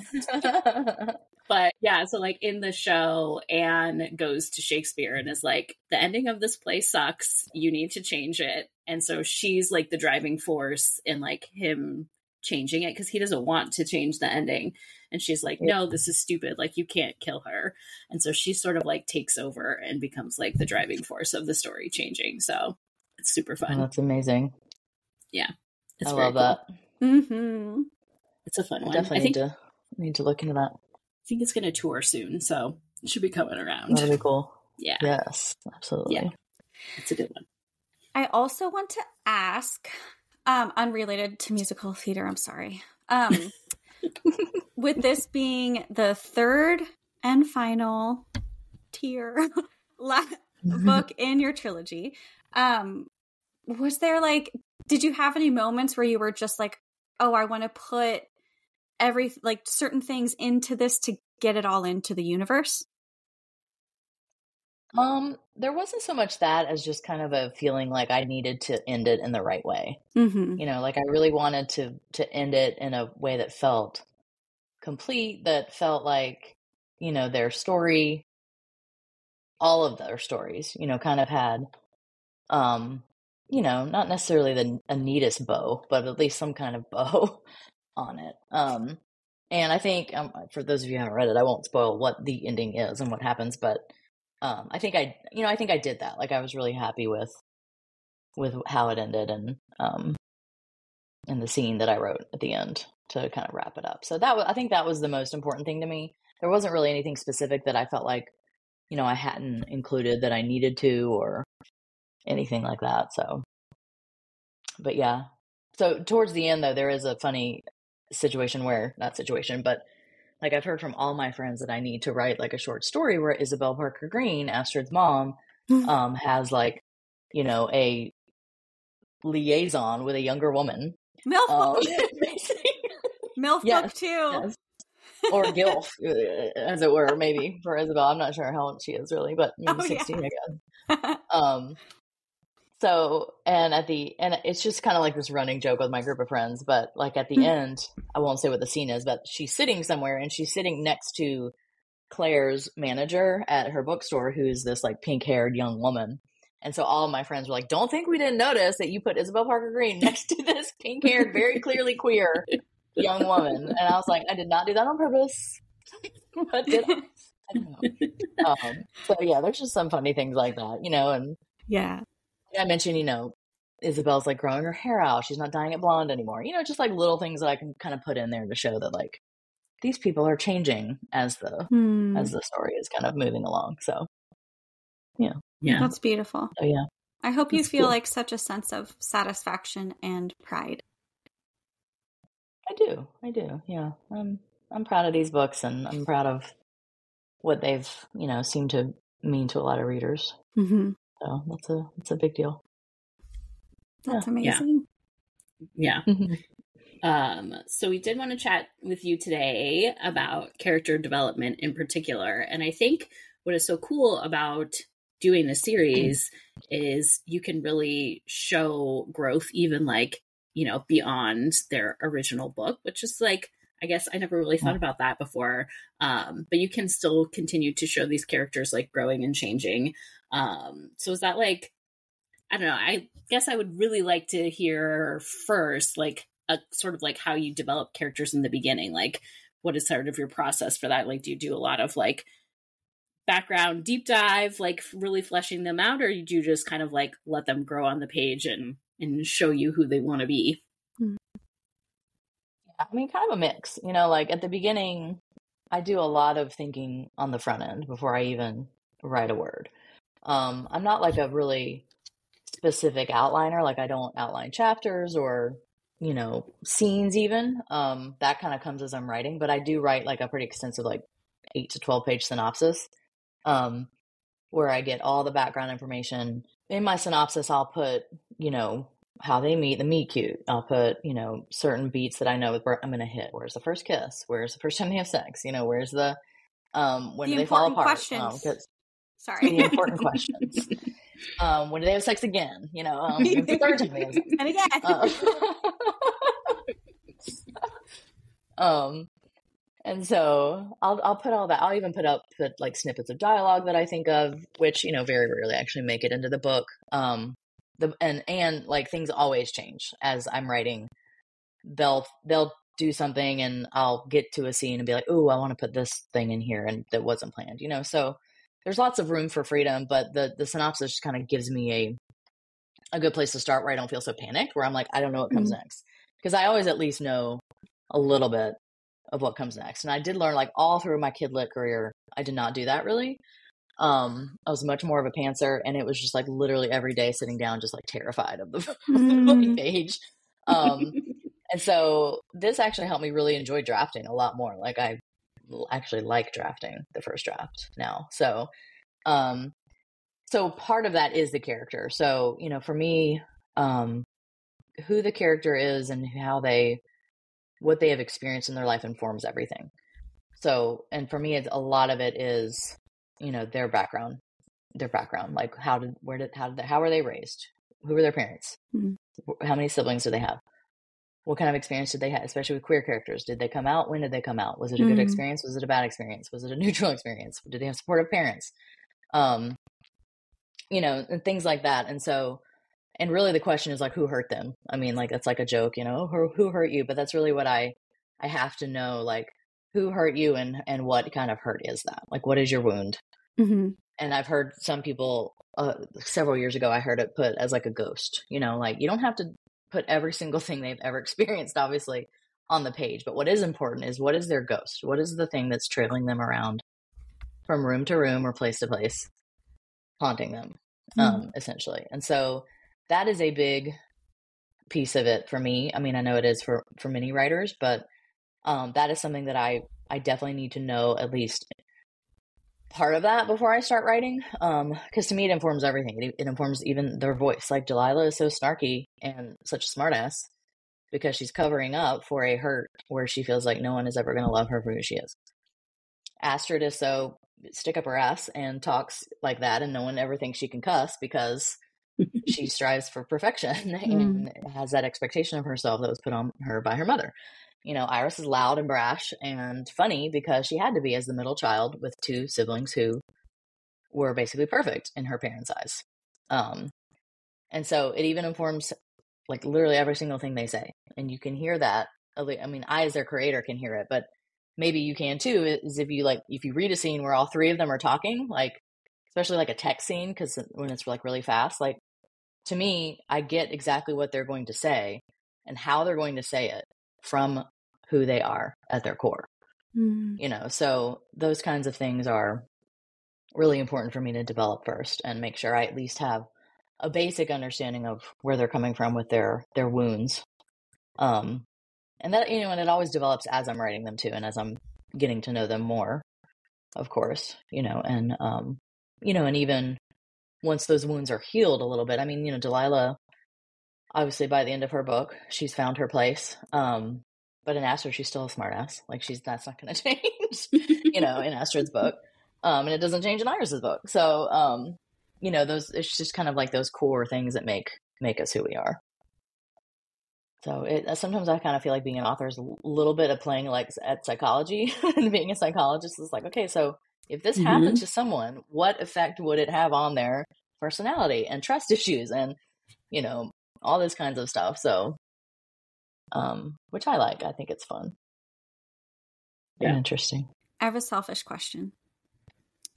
[laughs] but yeah, so like in the show, Anne goes to Shakespeare and is like, the ending of this play sucks. You need to change it. And so she's like the driving force in like him changing it because he doesn't want to change the ending. And she's like, no, this is stupid. Like, you can't kill her. And so she sort of like takes over and becomes like the driving force of the story changing. So it's super fun. Oh, that's amazing. Yeah. It's I love cool. that. Mm-hmm. It's a fun I one. Definitely I think, need to need to look into that. I think it's going to tour soon, so it should be coming around. That'd be cool. Yeah. Yes, absolutely. Yeah. It's a good one. I also want to ask, um, unrelated to musical theater, I'm sorry. Um, [laughs] with this being the third and final tier [laughs] book [laughs] in your trilogy, um, was there like, did you have any moments where you were just like, oh, I want to put every like certain things into this to get it all into the universe? Um, there wasn't so much that as just kind of a feeling like I needed to end it in the right way. Mm-hmm. You know, like I really wanted to to end it in a way that felt complete, that felt like you know their story, all of their stories, you know, kind of had, um, you know, not necessarily the a neatest bow, but at least some kind of [laughs] bow on it. Um, and I think um, for those of you who haven't read it, I won't spoil what the ending is and what happens, but um, I think I, you know, I think I did that. Like I was really happy with with how it ended and um, and the scene that I wrote at the end to kind of wrap it up. So that was, I think that was the most important thing to me. There wasn't really anything specific that I felt like, you know, I hadn't included that I needed to or anything like that. So, but yeah. So towards the end, though, there is a funny situation where not situation, but like I've heard from all my friends that I need to write like a short story where Isabel Parker Green, Astrid's mom, mm. um, has like, you know, a liaison with a younger woman. MILF um, [laughs] MILF yes, book too. Yes. Or GILF, uh, as it were, maybe for Isabel. I'm not sure how old she is really, but [laughs] oh, 16, yeah. I guess. [laughs] um, so and at the and it's just kind of like this running joke with my group of friends but like at the mm-hmm. end i won't say what the scene is but she's sitting somewhere and she's sitting next to claire's manager at her bookstore who's this like pink haired young woman and so all of my friends were like don't think we didn't notice that you put isabel parker green [laughs] next to this pink haired very clearly queer young woman and i was like i did not do that on purpose [laughs] but did I? I don't know. [laughs] Um, so yeah, there's just some funny things like that, you know, and yeah, I mentioned, you know, Isabel's like growing her hair out. She's not dyeing it blonde anymore. You know, just like little things that I can kind of put in there to show that like these people are changing as the hmm. as the story is kind of moving along. So yeah. Yeah. That's beautiful. Oh yeah. I hope you feel cool. like such a sense of satisfaction and pride. I do. I do. Yeah. I'm I'm proud of these books and I'm proud of what they've, you know, seemed to mean to a lot of readers. Mm-hmm. So that's a that's a big deal. That's yeah. amazing. Yeah. yeah. um, so we did want to chat with you today about character development in particular. And I think what is so cool about doing the series is you can really show growth even like, you know, beyond their original book, which is like I guess I never really thought about that before. Um, but you can still continue to show these characters like growing and changing. Um, so is that like, I don't know, I guess I would really like to hear first, like a sort of like how you develop characters in the beginning. Like, what is sort of your process for that? Like, do you do a lot of like background deep dive, like really fleshing them out, or do you just kind of like let them grow on the page and and show you who they want to be? Hmm. I mean, kind of a mix. You know, like at the beginning, I do a lot of thinking on the front end before I even write a word. Um, I'm not like a really specific outliner. Like I don't outline chapters or you know scenes even. Um, that kind of comes as I'm writing, but I do write like a pretty extensive like eight to twelve page synopsis, um, where I get all the background information. In my synopsis, I'll put you know how they meet the meet cute. I'll put, you know, certain beats that I know I'm going to hit. Where's the first kiss? Where's the first time they have sex? You know, where's the, um, when The do they fall apart? questions. Um, Sorry. the important questions. Um, when do they have sex again? You know, um, the third time they have sex. and again. Uh, [laughs] um, and so I'll I'll put all that. I'll even put up put like snippets of dialogue that I think of, which you know very rarely actually make it into the book. Um, the and and like things always change as I'm writing. They'll they'll do something and I'll get to a scene and be like, "Oh, I want to put this thing in here," and that wasn't planned. You know, so there's lots of room for freedom, but the the synopsis just kind of gives me a a good place to start where I don't feel so panicked, where I'm like, I don't know what comes next. Because I always at least know a little bit of what comes next. And I did learn like all through my kid lit career, I did not do that really. Um, I was much more of a pantser and it was just like literally every day sitting down just like terrified of the, [laughs] Mm. page. [laughs] Um and so this actually helped me really enjoy drafting a lot more. Like I actually like drafting the first draft now. So um so part of that is the character. So, you know, for me, um who the character is and how they what they have experienced in their life informs everything. So, and for me, it's, a lot of it is, you know, their background, their background, like how did, where did, how did, they, how were they raised? Who were their parents? Mhm. How many siblings do they have? What kind of experience did they have, especially with queer characters? Did they come out? When did they come out? Was it a good Mhm. experience? Was it a bad experience? Was it a [laughs] neutral experience? Did they have supportive parents? Um, you know, and things like that. And so, and really the question is like, who hurt them? I mean, like, that's like a joke, you know, who, who hurt you? But that's really what I, I have to know, like, who hurt you and, and what kind of hurt is that? Like, what is your wound? hmm and I've heard some people uh, several years ago. I heard it put as like a ghost. You know, like you don't have to put every single thing they've ever experienced, obviously, on the page. But what is important is what is their ghost? What is the thing that's trailing them around from room to room or place to place, haunting them, um, essentially. And so that is a big piece of it for me. I mean, I know it is for for many writers, but um, that is something that I I definitely need to know at least part of that before I start writing. Um, because to me, it informs everything. It, it informs even their voice. Like Delilah is so snarky and such a smartass because she's covering up for a hurt where she feels like no one is ever going to love her for who she is. Astrid is so stick up her ass and talks like that, and no one ever thinks she can cuss because [laughs] she strives for perfection [laughs] and has that expectation of herself that was put on her by her mother. You know, Iris is loud and brash and funny because she had to be as the middle child with two siblings who were basically perfect in her parents' eyes. Um, and so it even informs like literally every single thing they say. And you can hear that. I mean, I as their creator can hear it, but maybe you can too, is if you like, if you read a scene where all three of them are talking, like, especially like a text scene, because when it's like really fast, like to me, I get exactly what they're going to say and how they're going to say it from who they are at their core. Mm. You know, so those kinds of things are really important for me to develop first and make sure I at least have a basic understanding of where they're coming from with their their wounds. Um and that you know, and it always develops as I'm writing them too and as I'm getting to know them more, of course, you know, and um you know, and even once those wounds are healed a little bit. I mean, you know, Delilah obviously by the end of her book, she's found her place. Um but in Astrid, she's still a smartass. Like she's that's not going [laughs] to change, you know, in [laughs] Astrid's book, um, and it doesn't change in Iris's book. So, um, you know, those it's just kind of like those core things that make make us who we are. So it uh, sometimes I kind of feel like being an author is a little bit of playing like at psychology [laughs] and being a psychologist is like, okay, so if this Mhm. happened to someone, what effect would it have on their personality and trust issues and you know all this kinds of stuff. So um, which I like. I think it's fun. Yeah. And interesting. I have a selfish question.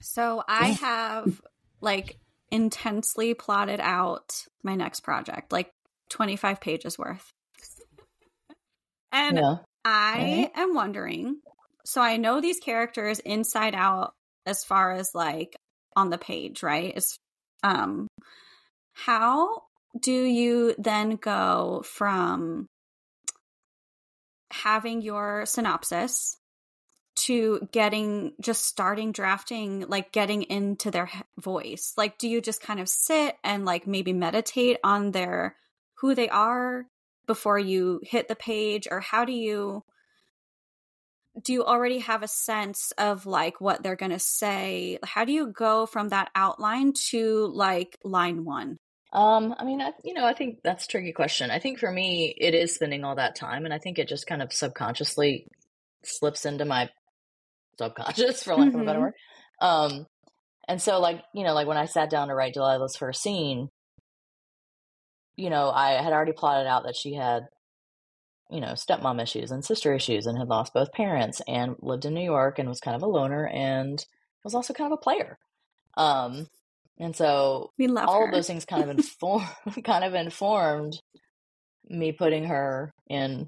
So [laughs] I have like intensely plotted out my next project, like 25 pages worth. [laughs] And Yeah. I am wondering so I know these characters inside out as far as like on the page, right? It's um how do you then go from having your synopsis to getting just starting drafting like getting into their voice. Like do you just kind of sit and like maybe meditate on their who they are before you hit the page? Or how do you do you already have a sense of like what they're going to say? How do you go from that outline to like line 1 um i mean I, you know i think that's a tricky question i think for me it is spending all that time and i think it just kind of subconsciously slips into my subconscious [laughs] for lack mm-hmm. of a better mm-hmm. word um and so like you know like when i sat down to write delilah's first scene you know i had already plotted out that she had you know, stepmom issues and sister issues and had lost both parents and lived in New York and was kind of a loner and was also kind of a player. Um, and so all her. of those things kind of [laughs] inform [laughs] kind of informed me putting her in,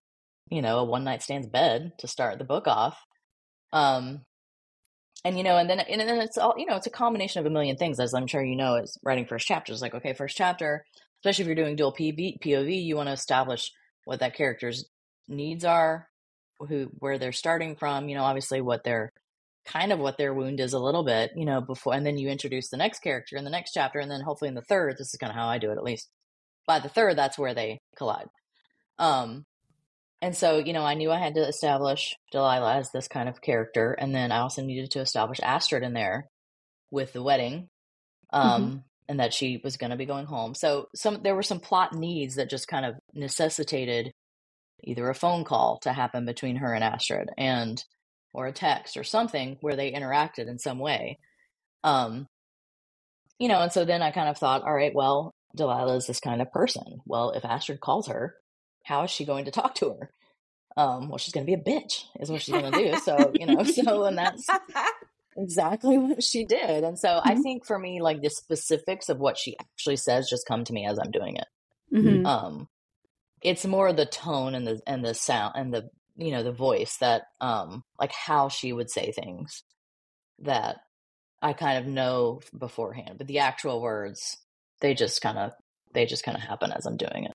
you know, a one night stands bed to start the book off. Um, and you know, and then and then it's all you know, it's a combination of a million things, as I'm sure you know, is writing first chapters. Like, okay, first chapter, especially if you're doing dual PV, POV, you want to establish what that character's needs are, who where they're starting from, you know, obviously what their kind of what their wound is a little bit, you know, before and then you introduce the next character in the next chapter and then hopefully in the third, this is kind of how I do it at least. By the third, that's where they collide. Um and so, you know, I knew I had to establish Delilah as this kind of character and then I also needed to establish Astrid in there with the wedding. Mm-hmm. Um mm-hmm and that she was going to be going home. So some there were some plot needs that just kind of necessitated either a phone call to happen between her and Astrid and or a text or something where they interacted in some way. Um you know, and so then I kind of thought, all right, well, Delilah is this kind of person. Well, if Astrid calls her, how is she going to talk to her? Um, well, she's going to be a bitch, is what she's going to do. So, you know, [laughs] so, and that's, exactly what she did. And so mm-hmm. I think for me, like the specifics of what she actually says just come to me as I'm doing it. Mm-hmm. Um, it's more the tone and the and the sound and the you know the voice that um like how she would say things that I kind of know beforehand, but the actual words they just kind of they just kind of happen as I'm doing it.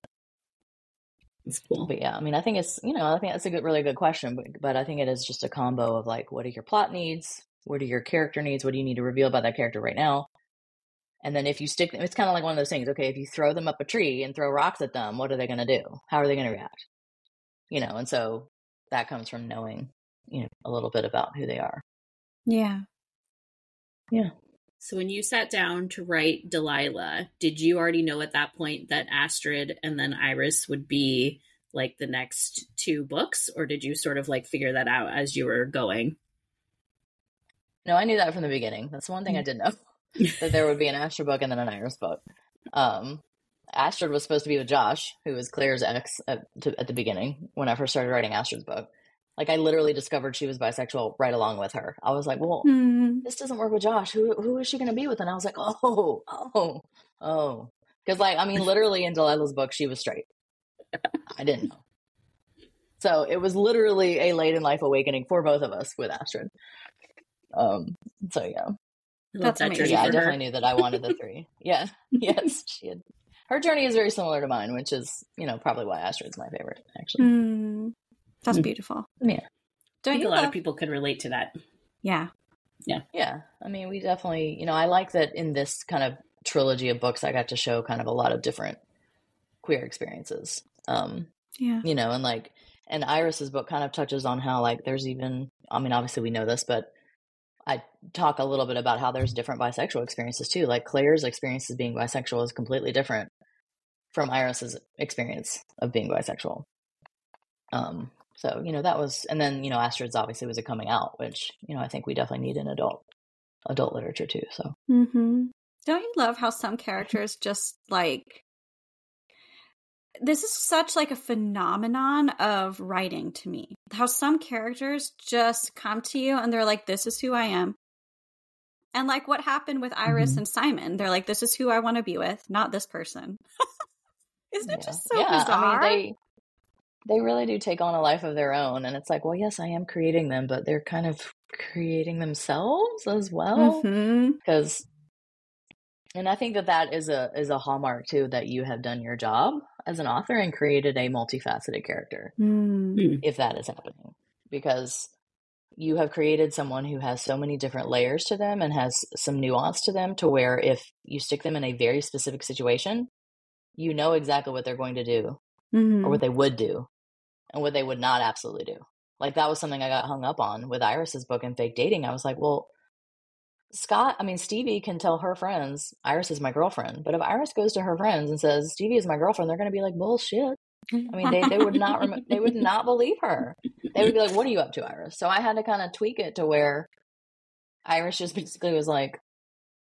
It's cool. But yeah, I mean, I think it's you know I think that's a good, really good question, but but I think it is just a combo of like, what are your plot needs? What are your character needs? What do you need to reveal about that character right now? And then if you stick them, it's kind of like one of those things. Okay, if you throw them up a tree and throw rocks at them, what are they going to do? How are they going to react? You know, and so that comes from knowing, you know, a little bit about who they are. Yeah. Yeah. So when you sat down to write Delilah, did you already know at that point that Astrid and then Iris would be like the next two books, or did you sort of like figure that out as you were going? No, I knew that from the beginning. That's one thing I did know [laughs] that there would be an Astrid book and then an Iris book. Um, Astrid was supposed to be with Josh, who was Claire's ex at, to, at the beginning when I first started writing Astrid's book. Like I literally discovered she was bisexual right along with her. I was like, well, mm. this doesn't work with Josh. Who who is she going to be with? And I was like, oh, oh, oh, because like I mean, literally in Delilah's book, she was straight. I didn't know. So it was literally a late in life awakening for both of us with Astrid. Um, so yeah. That's amazing. Yeah, I definitely knew that I wanted the three. Yeah. [laughs] yes. She had her journey is very similar to mine, which is, you know, probably why Astrid's my favorite, actually. Mm, that's mm. beautiful. Yeah. Don't I think a lot love- of people could relate to that. Yeah. Yeah. Yeah. I mean, we definitely, you know, I like that in this kind of trilogy of books, I got to show kind of a lot of different queer experiences. Um, yeah. You know, and like, and Iris's book kind of touches on how, like, there's even, I mean, obviously we know this, but I talk a little bit about how there's different bisexual experiences too. Like Claire's experience as being bisexual is completely different from Iris's experience of being bisexual. Um, so you know that was, and then you know Astrid's obviously was a coming out, which you know I think we definitely need in adult adult literature too. So, mm-hmm. don't you love how some characters just like this is such like a phenomenon of writing to me. How some characters just come to you and they're like, this is who I am. And like what happened with Iris mm-hmm. and Simon, they're like, this is who I want to be with, not this person. [laughs] Isn't it just so yeah, bizarre? I mean, they, they really do take on a life of their own. And it's like, well, yes, I am creating them, but they're kind of creating themselves as well. Because mm-hmm and i think that that is a is a hallmark too that you have done your job as an author and created a multifaceted character mm. if that is happening because you have created someone who has so many different layers to them and has some nuance to them to where if you stick them in a very specific situation you know exactly what they're going to do Mhm. or what they would do and what they would not absolutely do. Like that was something I got hung up on with Iris's book and fake dating. I was like, well, Scott, I mean, Stevie can tell her friends, Iris is my girlfriend. But if Iris goes to her friends and says, Stevie is my girlfriend, they're going to be like, bullshit. I mean, they, they would not, rem- they would not believe her. They would be like, what are you up to, Iris? So I had to kind of tweak it to where Iris just basically was like,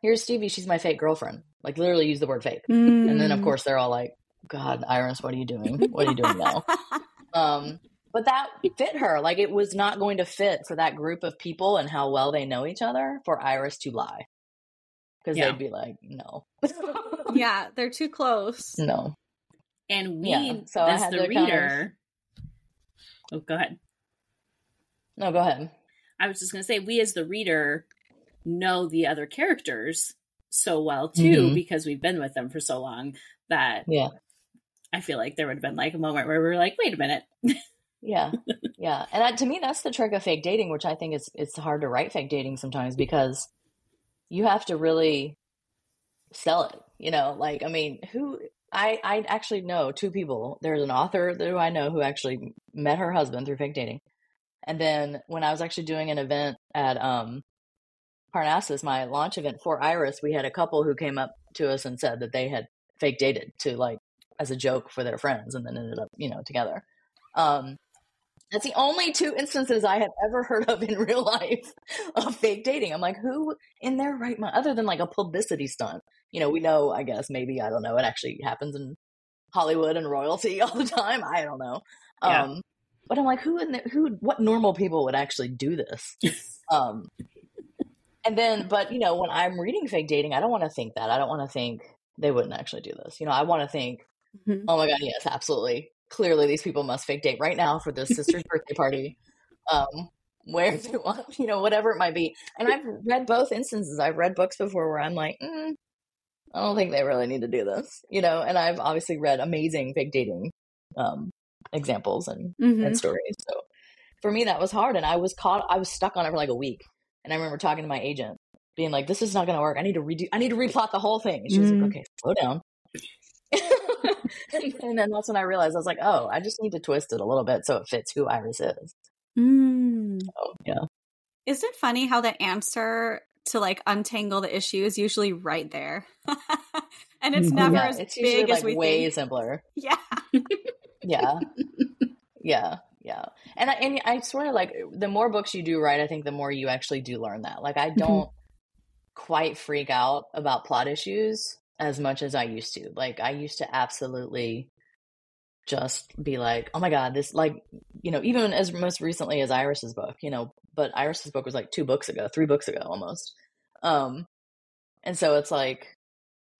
here's Stevie. She's my fake girlfriend. Like literally use the word fake. And then of Mm. course they're all like, God, Iris, what are you doing? What are you doing now? [laughs] Um, but that fit her. Like it was not going to fit for that group of people and how well they know each other for Iris to lie. Because Yeah. they'd be like, no. [laughs] yeah, they're too close. no. And we, Yeah, so I as the to kind of- reader, oh, go ahead. No, go ahead. I was just going to say, we as the reader know the other characters so well too Mhm. because we've been with them for so long that Yeah. I feel like there would have been like a moment where we were like, wait a minute. Yeah. [laughs] Yeah. And that, to me, that's the trick of fake dating, which I think is it's hard to write fake dating sometimes because you have to really sell it. You know, like I mean, who I I actually know two people. There's an author who I know who actually met her husband through fake dating. And then when I was actually doing an event at um Parnassus, my launch event for Iris, we had a couple who came up to us and said that they had fake dated to like as a joke for their friends and then ended up, you know, together. Um that's the only two instances I have ever heard of in [laughs] real life of fake dating. I'm like, who in their right mind, other than like a publicity stunt? You know, we know, I guess, maybe, I don't know, it actually happens in Hollywood and royalty [laughs] all the time. I don't know. Yeah. Um, but I'm like, who in the, who, what normal people would actually do this? [laughs] um, and then, but you know, when I'm reading fake dating, I don't want to think that. I don't want to think they wouldn't actually do this. You know, I want to think, Mhm. oh my God, yes, absolutely. Clearly, these people must fake date right now for this sister's [laughs] birthday party. Um, [laughs] where do want, you know, whatever it might be. And I've read both instances. I've read books before where I'm like, mm, I don't think they really need to do this, you know. And I've obviously read amazing fake dating um, examples and, Mhm. and stories. So for me, that was hard, and I was caught. I was stuck on it for like a week. And I remember talking to my agent, being like, "This is not going to work. I need to redo. I need to replot the whole thing." And she was Mm. like, "Okay, slow down." [laughs] and then that's when I realized I was like, "Oh, I just need to twist it a little bit so it fits who Iris is." Mm. Oh, yeah. Isn't it funny how the answer to like untangle the issue is usually right there? [laughs] and it's Mhm. never yeah, as it's usually big like as we way think. simpler. [laughs] Yeah. Yeah, yeah, yeah. And I, and I swear, like the more books you do write, I think the more you actually do learn that. Like I don't quite freak out about plot issues as much as I used to. Like I used to absolutely just be like, oh my god, this like you know even as most recently as Iris's book, you know, but Iris's book was like two books ago, three books ago almost. Um, and so it's like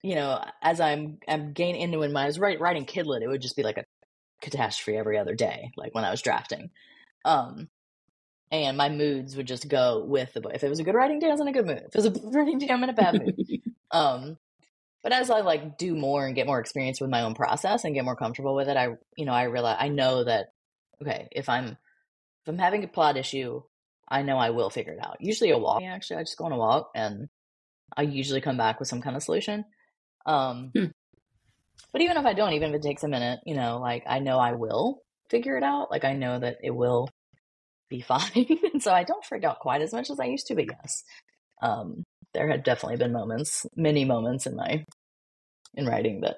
you know, as I'm I'm gaining into when I was write, writing Kidlit, it would just be like a catastrophe every other day, like when I was drafting. Um, and my moods would just go with the book. If it was a good writing day, I was in a good mood. If it was a [laughs] writing day, I'm in a bad mood. [laughs] um, but as I like do more and get more experience with my own process and get more comfortable with it, I you know I realize I know that okay, if I'm if I'm having a plot issue, I know I will figure it out. Usually a walk. Actually, I just go on a walk and I usually come back with some kind of solution. Um, Hmm. But even if I don't, even if it takes a minute, you know, like I know I will figure it out. Like I know that it will be [laughs] fine. and so I don't freak out quite as much as I used to, but yes. Um, there had definitely been moments, many moments in my in writing that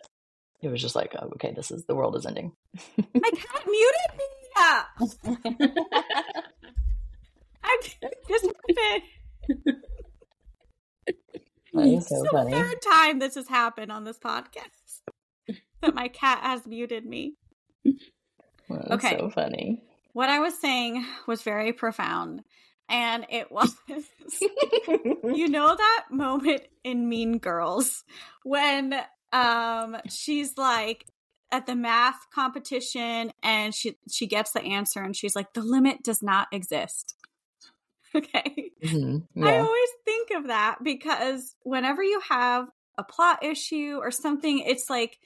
it was just like, oh, okay, this is the world is ending. My cat muted me. [laughs] Yeah. I just is so the funny. third time this has happened on this podcast [laughs] that my cat has muted me. That's Okay. so funny. What I was saying was very profound, and it [laughs] was [laughs] you know that moment in Mean Girls when um she's like at the math competition and she she gets the answer and she's like the limit does not exist. Okay. Mhm. I always think of that because whenever you have a plot issue or something, it's like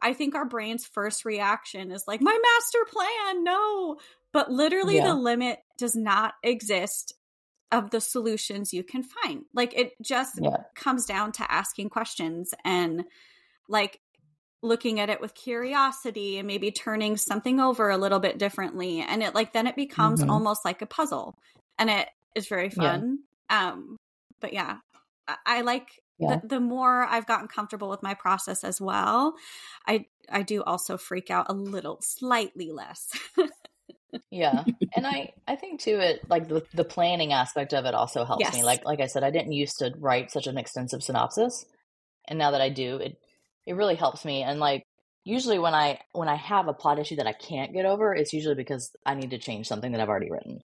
I think our brain's first reaction is like, my master plan, no. But literally, Yeah. the limit does not exist of the solutions you can find. Like, it just Yeah. comes down to asking questions and like looking at it with curiosity and maybe turning something over a little bit differently and it like then it becomes Mhm. almost like a puzzle and it is very Yeah. fun um but yeah i, I like Yeah. the, the more i've gotten comfortable with my process as well i i do also freak out a little slightly less [laughs] Yeah. and I I think too it like the the planning aspect of it also helps me. Like like I said I didn't used to write such an extensive synopsis. And now that I do, it it really helps me and like usually when I when I have a plot issue that I can't get over, it's usually because I need to change something that I've already written.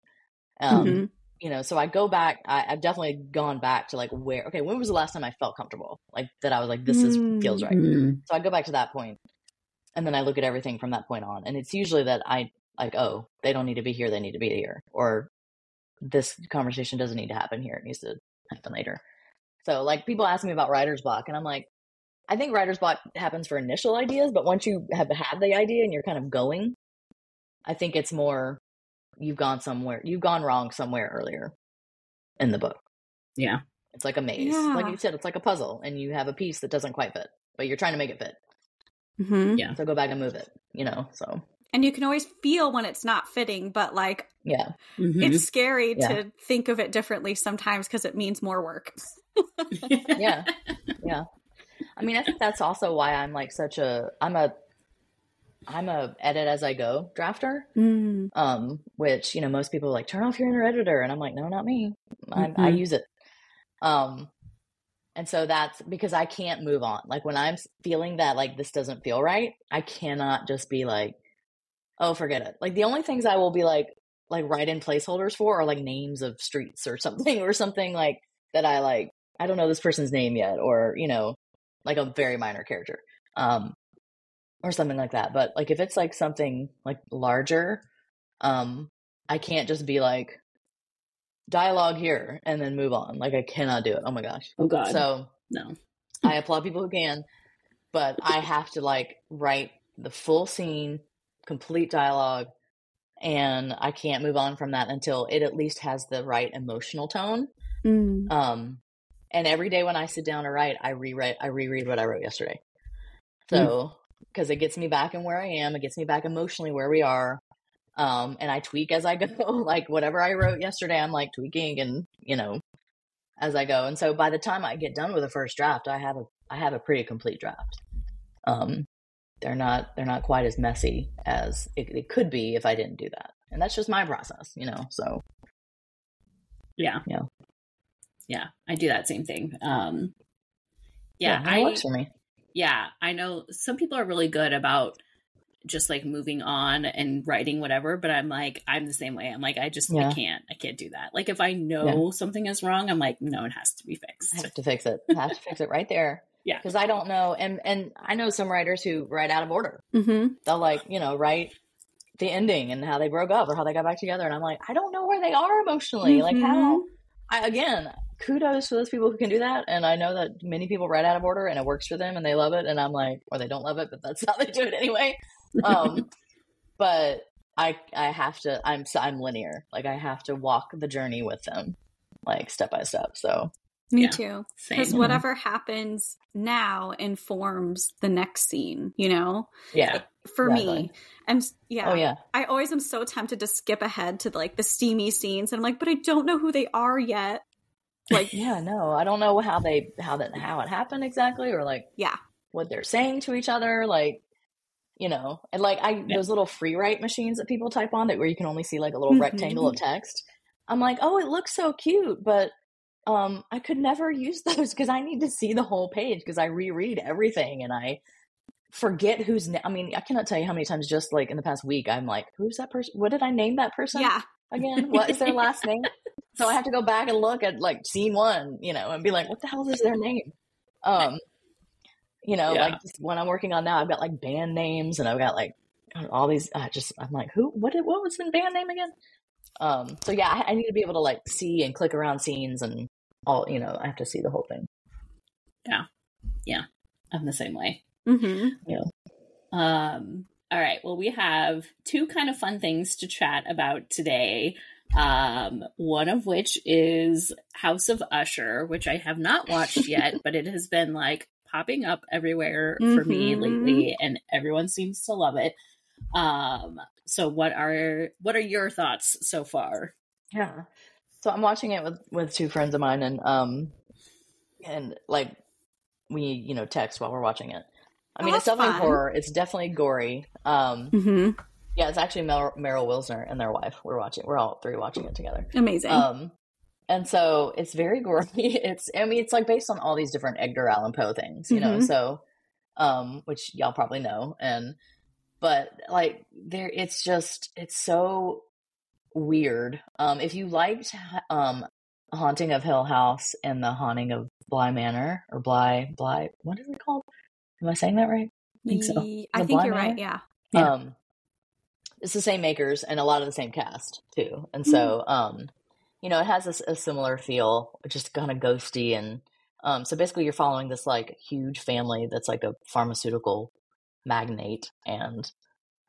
Um Mhm. You know, so I go back I, I've definitely gone back to like where okay, when was the last time I felt comfortable? Like that I was like, this is feels right. Mm. So I go back to that point, and then I look at everything from that point on. And it's usually that I like, oh, they don't need to be here; they need to be here, or this conversation doesn't need to happen here; it needs to happen later. So, like, people ask me about writer's block, and I'm like, I think writer's block happens for initial ideas, but once you have had the idea and you're kind of going, I think it's more you've gone somewhere, you've gone wrong somewhere earlier in the book. Yeah. It's like a maze, like you said, it's like a puzzle, and you have a piece that doesn't quite fit, but you're trying to make it fit. mm-hmm. Yeah. So go back and move it, you know. So and you can always feel when it's not fitting but like yeah, Mhm. it's scary Yeah. to think of it differently sometimes because it means more work [laughs] yeah, yeah. I mean, I think that's also why I'm like such a I'm a I'm a edit as I go drafter. Mm. Um, which you know most people are like turn off your inner editor, and I'm like no, not me. I, I Mhm. use it. Um, and so that's because I can't move on. Like when I'm feeling that like this doesn't feel right, I cannot just be like, oh, forget it. Like the only things I will be like like write in placeholders for are like names of streets or [laughs] something or something like that I like I don't know this person's name yet or you know like a very minor character um or something like that but like if it's like something like larger um I can't just be like dialogue here and then move on like I cannot do it oh my gosh oh God. so no. I applaud people who can, but I have to like write the full scene, complete dialogue, and I can't move on from that until it at least has the right emotional tone. Mm. Um, and every day when I sit down to write, I rewrite, I reread what I wrote yesterday. So, because it gets me back in where I am, it gets me back emotionally where we are. Um, and I tweak as I [laughs] go. like whatever I wrote yesterday, I'm like tweaking and you know, as I go. And so by the time I get done with the first draft, I have a I have a pretty complete draft. Um, they're not they're not quite as messy as it, it could be if I didn't do that. And that's just my process, you know. So Yeah. Yeah. Yeah. I do that same thing. Um, yeah. it I, works for me. Yeah, I know some people are really good about just like moving on and writing whatever, but I'm like, I'm the same way. I'm like, I just, I can't, I can't do that. Like if I know something is wrong, I'm like, no, it has to be I fixed. have to fix it. I have to fix it right there. [laughs] Yeah. Because I don't know and and I know some writers who write out of order. hmm They'll like, you know, write the ending and how they broke up or how they got back together. And I'm like, I don't know where they are emotionally. Like how I again, kudos to those people who can do that. And I know that many people write out of order and it works for them and they love it. And I'm like, or they don't love it, but that's [laughs] how they do it anyway. Um, [laughs] but I I have to I'm I'm linear. Like I have to walk the journey with them, like step by step. So Me Yeah. too. Because whatever happens now informs the next scene, you know? yeah. For Exactly. me. And yeah, Oh yeah. I always am so tempted to skip ahead to like the steamy scenes. And I'm like, but I don't know who they are yet. Like, Yeah, no, I don't know how they how that how it happened exactly, or like yeah. what they're saying to each other, like you know, and like I Yeah. those little free write machines that people type on that where you can only see like a little Mhm. rectangle of text. I'm like, oh, it looks so cute, but um, I could never use [laughs] those because I need to see the whole page because I reread everything and I forget who's. Na- I mean, I cannot tell you how many times just like in the past week I'm like, who's that person? What did I name that person? Yeah. again? What is their last [laughs] name? So I have to go back and look at like scene one, you know, and be like, what the hell is their name? Um, you know, Yeah. like just when I'm working on now, I've got like band names and I've got like all these. I just I'm like, who? What? What was the band name again? Um, so yeah, I, I need to be able to like see and click around scenes and all. You know, I have to see the whole thing. Yeah. Yeah. I'm the same way. Mm-hmm. Yeah. Um, all right. Well, we have two kind of fun things to chat about today. Um, one of which is House of Usher, which I have not watched yet, [laughs] but it has been like popping up everywhere for me Mhm. lately, and everyone seems to love it. Um, so what are what are your thoughts so far? Yeah. So I'm watching it with with two friends of mine, and um, and like we you know text while we're watching it. I Oh, mean, it's definitely fun. horror. It's definitely gory. Um, hmm yeah, it's actually Mel- Meryl Wilsner and their wife. We're watching. We're all three watching it together. Amazing. Um, and so it's very gory. [laughs] It's I mean, it's like based on all these different Edgar Allan Poe things, you know. Mhm. So, um, which y'all probably know, and but like there, it's just it's so weird. Um, if you liked um, Haunting of Hill House and the Haunting of Bly Manor or Bly Bly, what is it called? Am I saying that right? I think so. Ye- I The think Blind you're right. Yeah. Yeah. Um, it's the same makers and a lot of the same cast too, and so um, you know, it has a similar feel, just kind of ghosty, and um, so basically you're following this like huge family that's like a pharmaceutical magnate, and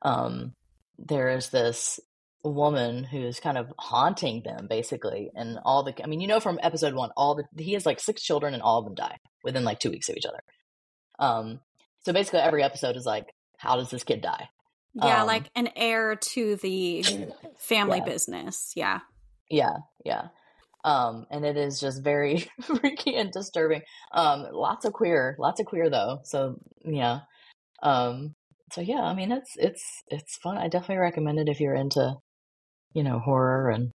um, there is this woman who's kind of haunting them basically, and all the I mean, you know, from episode one, all the he has like six children, and all of them die within like two weeks of each other. Um, so basically every episode is like, how does this kid die? Yeah, Um, like an heir to the [clears throat] family Yeah. business. Yeah. Yeah, yeah. Um, and it is just very [laughs] freaky and disturbing. Um, lots of queer, lots of queer though. So yeah. Um, so yeah, I mean it's it's it's fun. I definitely recommend it if you're into, you know, horror and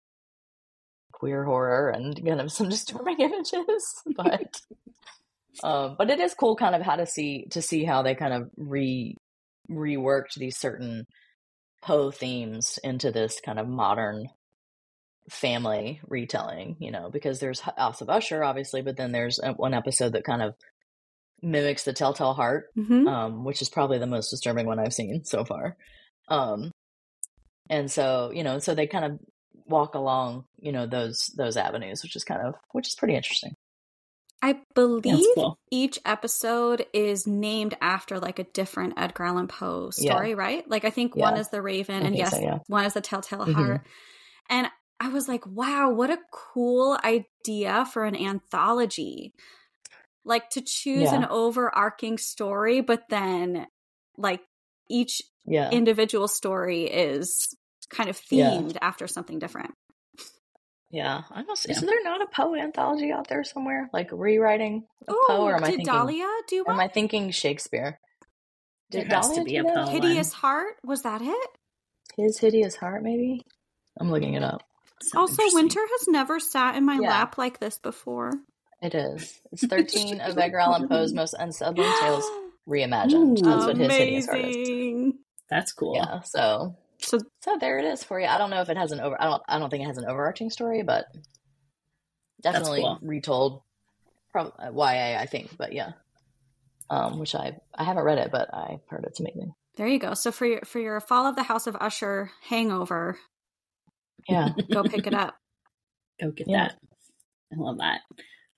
queer horror and kind of [laughs] some disturbing [laughs] images. But um, but it is cool kind of how to see to see how they kind of re reworked these certain Poe themes into this kind of modern family retelling, you know, because there's House of Usher, obviously, but then there's uh, one episode that kind of mimics the Telltale Heart, hmm um, which is probably the most disturbing one I've seen [laughs] so far. Um, and so, you know, so they kind of walk along, you know, those those avenues, which is kind of which is pretty interesting. I believe cool. each episode is named after like a different Edgar Allan Poe Yeah. story, right? Like I think one is the Raven, I and yes, so, yeah. one is the Telltale Mhm. Heart. And I was like, wow, what a cool idea for an anthology. Like to choose Yeah. an overarching story, but then like each Yeah. individual story is kind of Yeah. themed after something different. Yeah. I almost Yeah. Isn't there not a Poe anthology out there somewhere? Like rewriting Poe Oh, or am I did thinking Dahlia do am? I thinking Shakespeare? There Did has to Dahlia be a? Poe one. Hideous Heart? Was that it? His hideous heart, maybe. I'm looking it up. Sounds Also. Winter has never sat in my Yeah. lap like this before. It is. It's [laughs] 13 of Edgar Allan Poe's [laughs] most unsettling tales [gasps] reimagined. Ooh. That's what his hideous heart is. That's cool. Yeah. So, So so there it is for you. I don't know if it has an over. I don't. I don't think it has an overarching story, but definitely cool. retold. Probably YA, I think, but yeah. Um, which I I haven't read it, but I heard it's amazing. there you go. So for your for your Fall of the House of Usher hangover, Yeah. go pick it up. [laughs] Go get Yeah. that. I love that.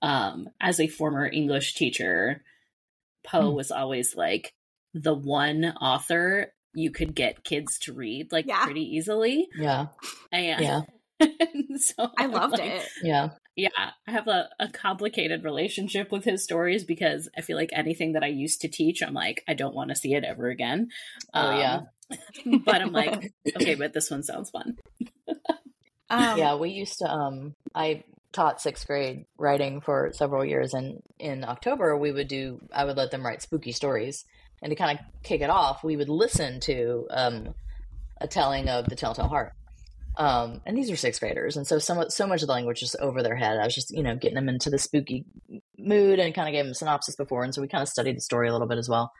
Um, as a former English teacher, Poe Hmm. was always like the one author you could get kids to read like Yeah. pretty easily. Yeah. And Yeah. [laughs] so I I'm loved like, it. Yeah. Yeah, I have a, a complicated relationship with his stories because I feel like anything that I used to teach, I'm like, I don't want to see it ever again. Oh, yeah. Um, [laughs] but I'm like, [laughs] okay, but this one sounds fun. Um, yeah, we used to. Um, I taught sixth grade writing for several years, and in October we would do. I would let them write spooky stories, and to kind of kick it off, we would listen to um, a telling of the Telltale Heart. Um, and these are sixth graders, and so so so much of the language is over their head. I was just you know getting them into the spooky mood, and kind of gave them a synopsis before, and so we kind of studied the story a little bit as well.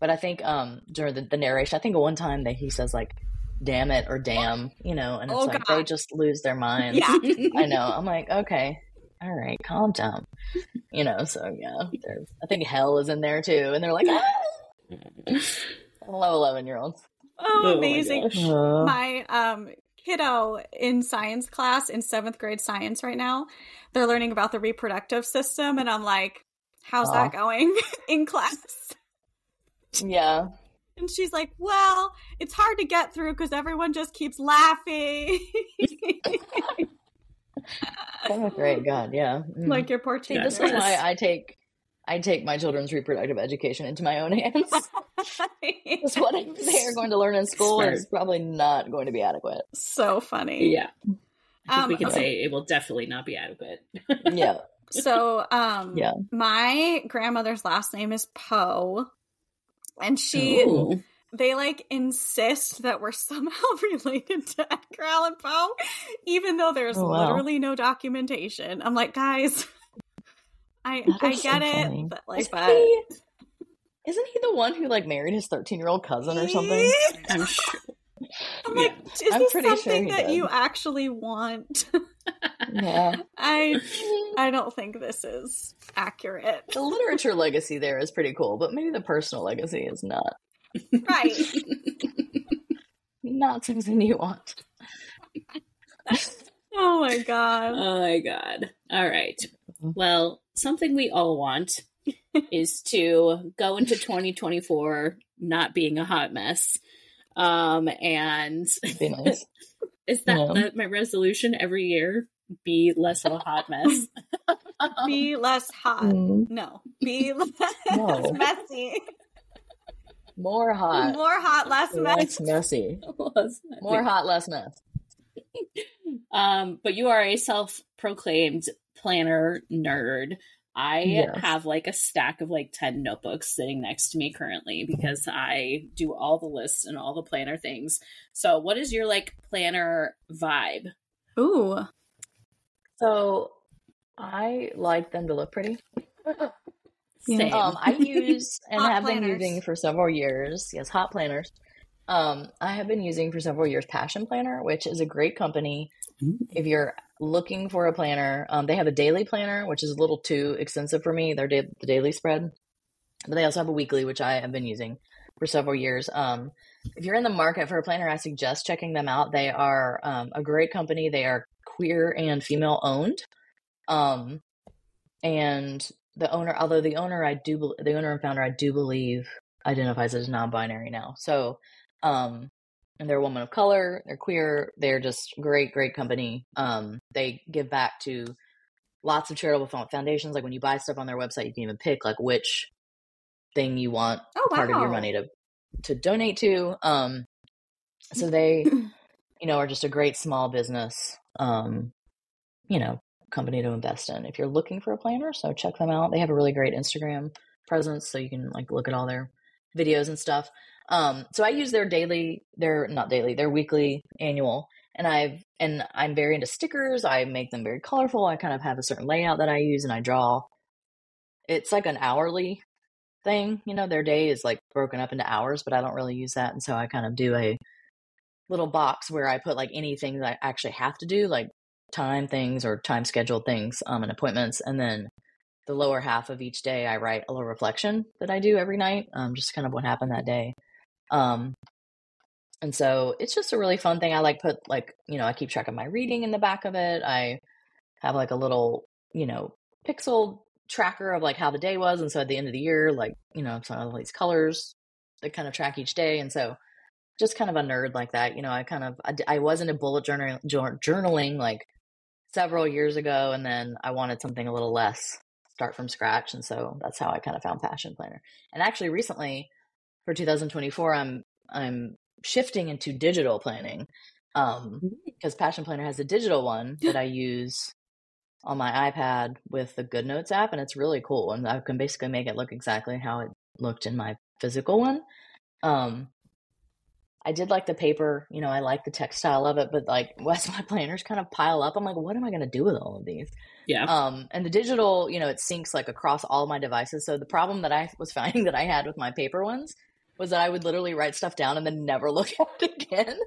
But I think um, during the, the narration, I think one time that he says like damn it or damn, you know, and it's Oh, like God. they just lose their minds. Yeah. [laughs] I know. I'm like, okay, all right, calm down. You know, so yeah, I think hell is in there too, and they're like, ah! [laughs] hello, eleven year olds. Oh, Oh my amazing. gosh. my um kiddo in science class in seventh grade science right now they're learning about the reproductive system and i'm like how's Aw. that going [laughs] in class yeah, and she's like well it's hard to get through because everyone just keeps laughing [laughs] seventh grade. God, yeah. [laughs] Mm. like your poor See, teacher this is why I take I take my children's reproductive education into my own hands. [laughs] Because what they are going to learn in school Smart. is probably not going to be adequate. so funny. Yeah. I think Um, we can okay. say it will definitely not be adequate. [laughs] Yeah. So, um, Yeah. my grandmother's last name is Poe, and she Ooh. they like insist that we're somehow [laughs] related to Edgar Allan Poe, even though there's Oh, wow. literally no documentation. I'm like, guys, I That I is so get it, but like, Isn't but he, isn't he the one who like married his 13 year old cousin or something? [laughs] I'm sure. I'm like, is I'm this pretty sure something he that did. you actually want? Yeah. [laughs] I I don't think this is accurate. The literature legacy there is pretty cool, but maybe the personal legacy is not Right. [laughs] not something you want. Oh my god. Oh my god. All right. Well, something we all want [laughs] is to go into 2024 not being a hot mess. Um and Be nice. [laughs] is that, Yeah. that my resolution every year? Be less of a hot mess. [laughs] Be less hot. Mm, No. Be less No. messy. More hot, More hot, less less messy. messy. More hot, less mess. Um, but you are a self-proclaimed planner nerd. I Yes. have like a stack of like 10 notebooks sitting next to me currently because I do all the lists and all the planner things. So, what is your like planner vibe? Ooh. So I like them to look pretty. Yeah. Same. Um, I use [laughs] and Hot have been using for several years. Yes, hot planners. Um, I have been using for several years Passion Planner, which is a great company. Ooh. If you're looking for a planner, um, they have a daily planner, which is a little too extensive for me. They're da- the daily spread, but they also have a weekly, which I have been using for several years. Um, if you're in the market for a planner, I suggest checking them out. They are um, a great company. They are queer and female owned. Um, and the owner, although the owner, I do, the owner and founder, I do believe identifies as non-binary now. So, um, and they're a woman of color. They're queer. They're just great, great company. Um, they give back to lots of charitable foundations. Like when you buy stuff on their website, you can even pick like which thing you want Oh wow. part of your money to to donate to. Um, so they, [clears throat] you know, are just a great small business, um, you know, company to invest in. If you're looking for a planner, so check them out. They have a really great Instagram presence, so you can like look at all their videos and stuff. Um, so I use their daily, their not daily, their weekly, annual, and I've and I'm very into stickers. I make them very colorful. I kind of have a certain layout that I use, and I draw. It's like an hourly thing, you know. Their day is like broken up into hours, but I don't really use that, and so I kind of do a little box where I put like anything that I actually have to do, like time things or time scheduled things, um, and appointments, and then the lower half of each day I write a little reflection that I do every night, um, just kind of what happened that day. Um, and so it's just a really fun thing. I like put like, you know, I keep track of my reading in the back of it. I have like a little, you know, pixel tracker of like how the day was. And so at the end of the year, like, you know, some of these colors that kind of track each day. And so just kind of a nerd like that, you know, I kind of, I was into bullet journal, journaling like several years ago. And then I wanted something a little less start from scratch. And so that's how I kind of found Passion Planner. And actually recently for 2024, I'm, I'm shifting into digital planning. Um, because Passion Planner has a digital one that I use on my iPad with the GoodNotes app, and it's really cool. And I can basically make it look exactly how it looked in my physical one. Um, I did like the paper, you know, I like the textile of it, but like [laughs] as my planners kind of pile up, I'm like, what am I going to do with all of these? Yeah. Um, and the digital, you know, it syncs like across all my devices. So the problem that I was [laughs] finding that I had with my paper ones was that I would literally write stuff down and then never [laughs] look at it again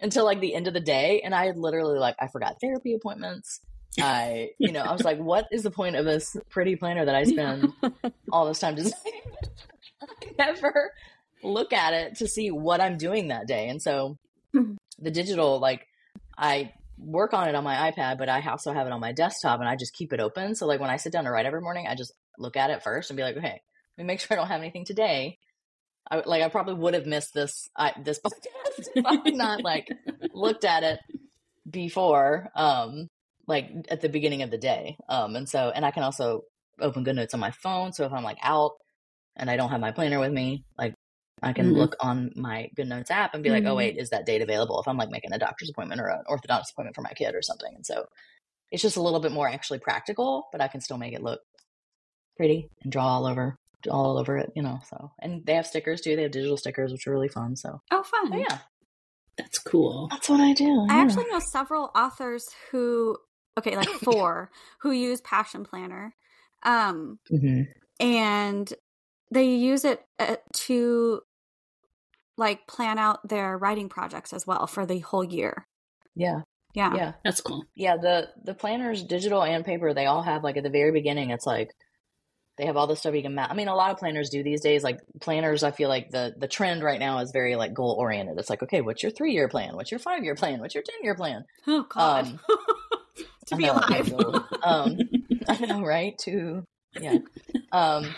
until like the end of the day. And I had literally like I forgot therapy appointments. I, you know, I was like, what is the point of this pretty planner that I spend [laughs] all this time designing? I [laughs] never look at it to see what I'm doing that day. And so Mhm. the digital, like I work on it on my iPad, but I also have it on my desktop and I just keep it open. So like when I sit down to write every morning, I just look at it first and be like, okay, let me make sure I don't have anything today. I like I probably would have missed this I, this [laughs] podcast if I had not like looked at it before um like at the beginning of the day um and so and I can also open GoodNotes on my phone. So if I'm like out and I don't have my planner with me, like I can Mhm. look on my GoodNotes app and be like, oh Mhm. wait, is that date available? If I'm like making a doctor's appointment or an orthodontist appointment for my kid or something. And so it's just a little bit more actually practical, but I can still make it look pretty and draw all over all over it, you know. So and they have stickers too. They have digital stickers, which are really fun. So, Oh, fun. so yeah, That's cool. that's what I do. I yeah. actually know several authors who, okay, like [laughs] four, who use Passion Planner. Um, Mhm. and they use it uh, to like plan out their writing projects as well for the whole year. yeah, Yeah. yeah. That's cool. Yeah, the the planners, digital and paper, they all have like at the very beginning, it's like they have all the stuff you can map. I mean, a lot of planners do these days. Like planners, I feel like the the trend right now is very like goal oriented. It's like, okay, what's your three year plan? What's your five year plan? What's your ten year plan? Oh God. Um, [laughs] to be know, alive. um, [laughs] I know, right? To yeah. Um,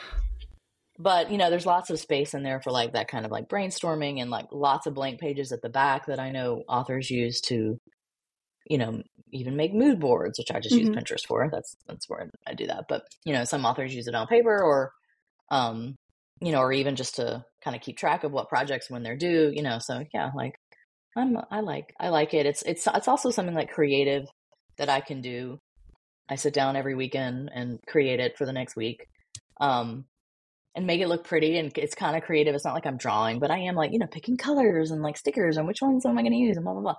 but you know, there's lots of space in there for like that kind of like brainstorming and like lots of blank pages at the back that I know authors use to, you know, even make mood boards, which I just Mhm. use Pinterest for. That's that's where I do that. But you know, some authors use it on paper or, um, you know, or even just to kind of keep track of what projects when they're due. You know, so yeah, like I'm I like I like it. It's it's it's also something like creative that I can do. I sit down every weekend and create it for the next week. Um and make it look pretty and it's kind of creative. It's not like I'm drawing, but I am like, you know, picking colors and like stickers and which ones am I going to use and blah blah blah.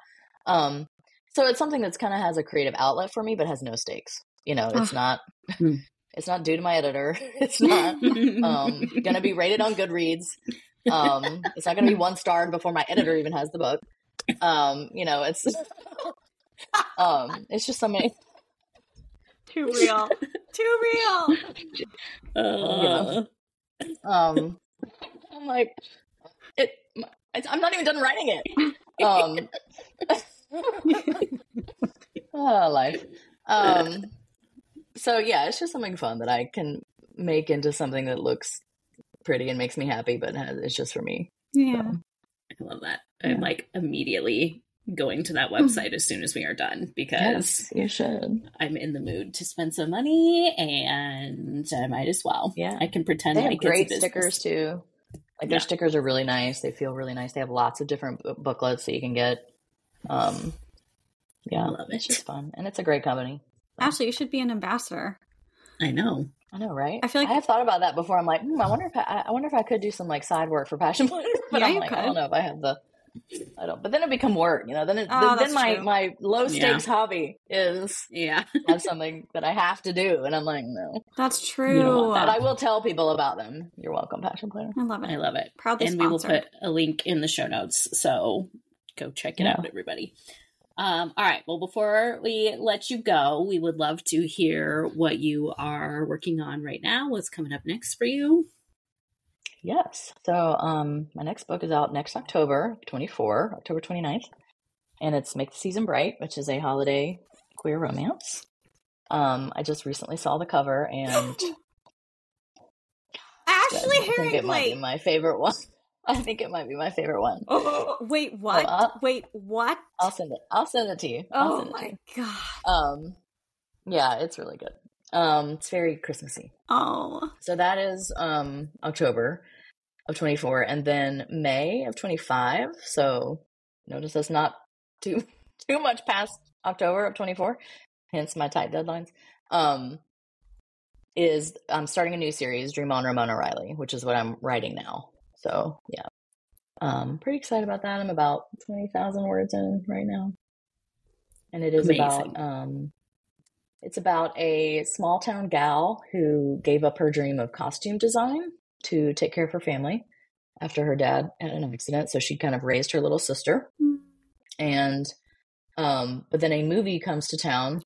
Um so it's something that's kind of has a creative outlet for me but has no stakes. You know, it's Ah. not Hmm. [laughs] it's not due to my editor. [laughs] It's not um [laughs] going to be rated on Goodreads. Um it's not going to be one starred before my editor even has the book. Um, you know, it's um it's just something Too real. Too real. Uh, um i'm like it it's- i'm not even done writing it um oh life um so yeah it's just something fun that i can make into something that looks pretty and makes me happy but has, it's just for me Yeah. So, I love that. Yeah. I'm like immediately going to that website as soon as we are done because yes you should I'm in the mood to spend some money and I might as well. Yeah. I can pretend they have like it's a great stickers too like their Yeah. stickers are really nice they feel really nice they have lots of different bu- booklets that you can get um yeah I love it's it. just fun and it's a great company Ashley, you should be an ambassador. I know. I know, right? I feel like- I have thought about that before. I'm like, hmm, I wonder if I, I wonder if I could do some like side work for Passion Planner. [laughs] But Yeah, I'm you like, I don't know if I have the. I don't. But then it become work, you know. Then it, Oh, then, my true. my low stakes hobby is Yeah. [laughs] have something that I have to do, and I'm like, no. That's true. want But I will tell people about them. You're welcome, Passion Planner. I love it. I love it. Proudly and we will put a link in the show notes. So go check it Yeah. out, everybody. Um, all right. Well, before we let you go, we would love to hear what you are working on right now. What's coming up next for you? Yes. So um, my next book is out next October, 24, October 29th, and it's Make the Season Bright, which is a holiday queer romance. Um, I just recently saw the cover and [gasps] Ashley I think it might be my favorite one. I think it might be my favorite one. Oh, [laughs] wait, what? uh, wait, what? I'll send it. I'll send it to you. I'll Oh send it to my god. Um, yeah, it's really good. Um, it's very Christmassy. Oh. So that is um October of 24, and then May of 25. So notice that's not [laughs] too too much past October of 24. Hence my tight deadlines. Um, is I'm starting a new series, Dream on Ramona Riley, which is what I'm writing now. So yeah, um, pretty excited about that. I'm about 20,000 words in right now, and it is Amazing. about um, it's about a small town gal who gave up her dream of costume design to take care of her family after her dad had an accident. So she kind of raised her little sister. And, um, but then a movie comes to town,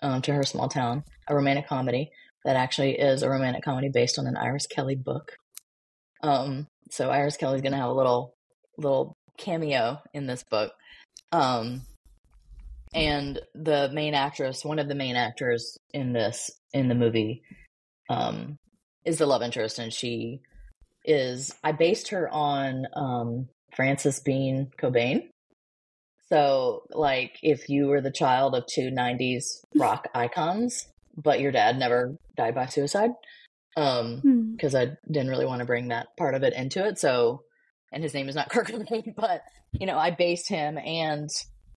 um, to her small town, a romantic comedy that actually is a romantic comedy based on an Iris Kelly book. Um, so Iris Kelly's going to have a little, little cameo in this book. Um, and the main actress, one of the main actors in this in the movie, um, is the love interest, and she is. I based her on um, Frances Bean Cobain. So, like, if you were the child of two '90s rock icons, but your dad never died by suicide. Um, Hmm. because I didn't really want to bring that part of it into it. So, and his name is not [laughs] Kurt Cobain, but you know, I based him and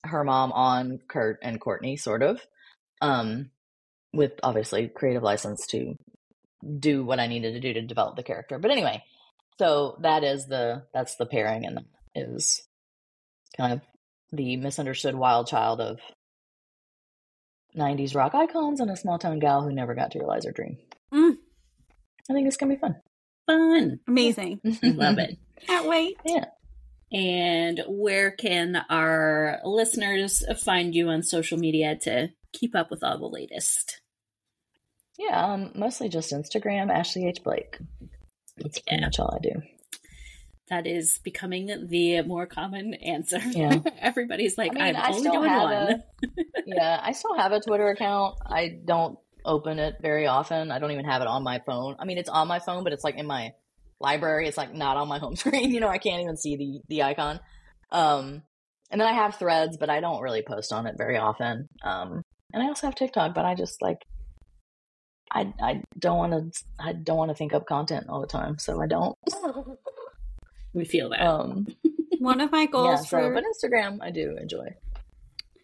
her mom on Kurt and Courtney, sort of, um, with obviously creative license to do what I needed to do to develop the character. But anyway, so that is the that's the pairing, and is kind of the misunderstood wild child of 90s rock icons and a small town gal who never got to realize her dream. Mm. I think it's gonna be fun. Fun. Amazing. [laughs] Love it. Can't wait. Yeah. And where can our listeners find you on social media to keep up with all the latest? Yeah, um, mostly just Instagram, Ashley H. Blake. That's pretty Yeah. much all I do. That is becoming the more common answer. Yeah. [laughs] Everybody's like, I mean, I'm I only doing one. a [laughs] yeah, I still have a Twitter account. I don't open it very often. I don't even have it on my phone. I mean, it's on my phone, but it's like in my library. It's like not on my home [laughs] screen. You know, I can't even see the the icon. Um, and then I have Threads, but I don't really post on it very often. Um, and I also have TikTok, but I just like I I don't want to I don't want to think up content all the time, so I don't. [laughs] We feel that. Um, [laughs] One of my yeah, goals so for but Instagram I do enjoy.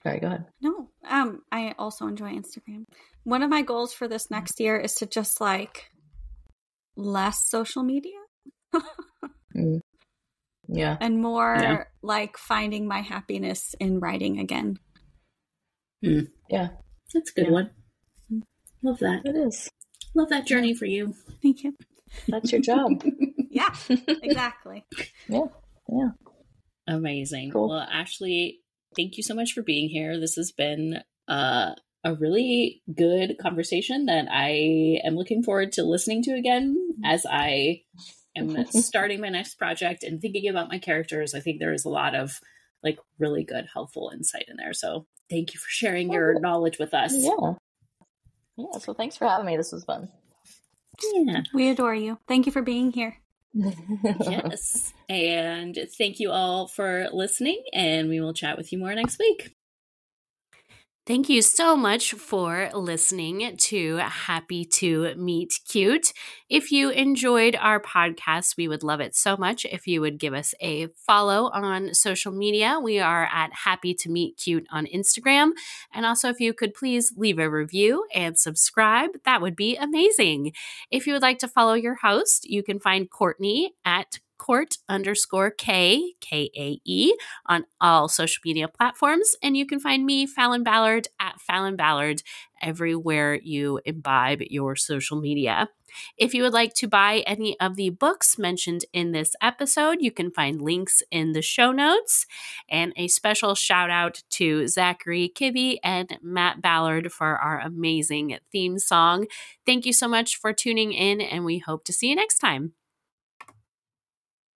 All right, go ahead. no, um, I also enjoy Instagram. One of my goals for this next year is to just like less social media Mm. Yeah. and more Yeah. like finding my happiness in writing again. Yeah, That's a good yeah. one. Love that. it is. Love that journey for you. Thank you. That's your job. [laughs] [laughs] Yeah, exactly. yeah. Yeah. Amazing. Cool. Well, Ashley, thank you so much for being here. This has been uh, a really good conversation that I am looking forward to listening to again as I am [laughs] starting my next project and thinking about my characters. I think there is a lot of like really good, helpful insight in there. So thank you for sharing your Oh. knowledge with us. Yeah. Yeah. So thanks for having me. This was fun. Yeah. We adore you. Thank you for being here. Yes. [laughs] And thank you all for listening, and we will chat with you more next week. Thank you so much for listening to Happy to Meet Cute. If you enjoyed our podcast, we would love it so much if you would give us a follow on social media. We are at Happy to Meet Cute on Instagram. And also, if you could please leave a review and subscribe, that would be amazing. If you would like to follow your host, you can find Courtney at court underscore K, K A E, on all social media platforms. And you can find me, Falon Ballard, at Falon Ballard, everywhere you imbibe your social media. If you would like to buy any of the books mentioned in this episode, you can find links in the show notes. And a special shout out to Zachary Kibbe and Matt Ballard for our amazing theme song. Thank you so much for tuning in, and we hope to see you next time.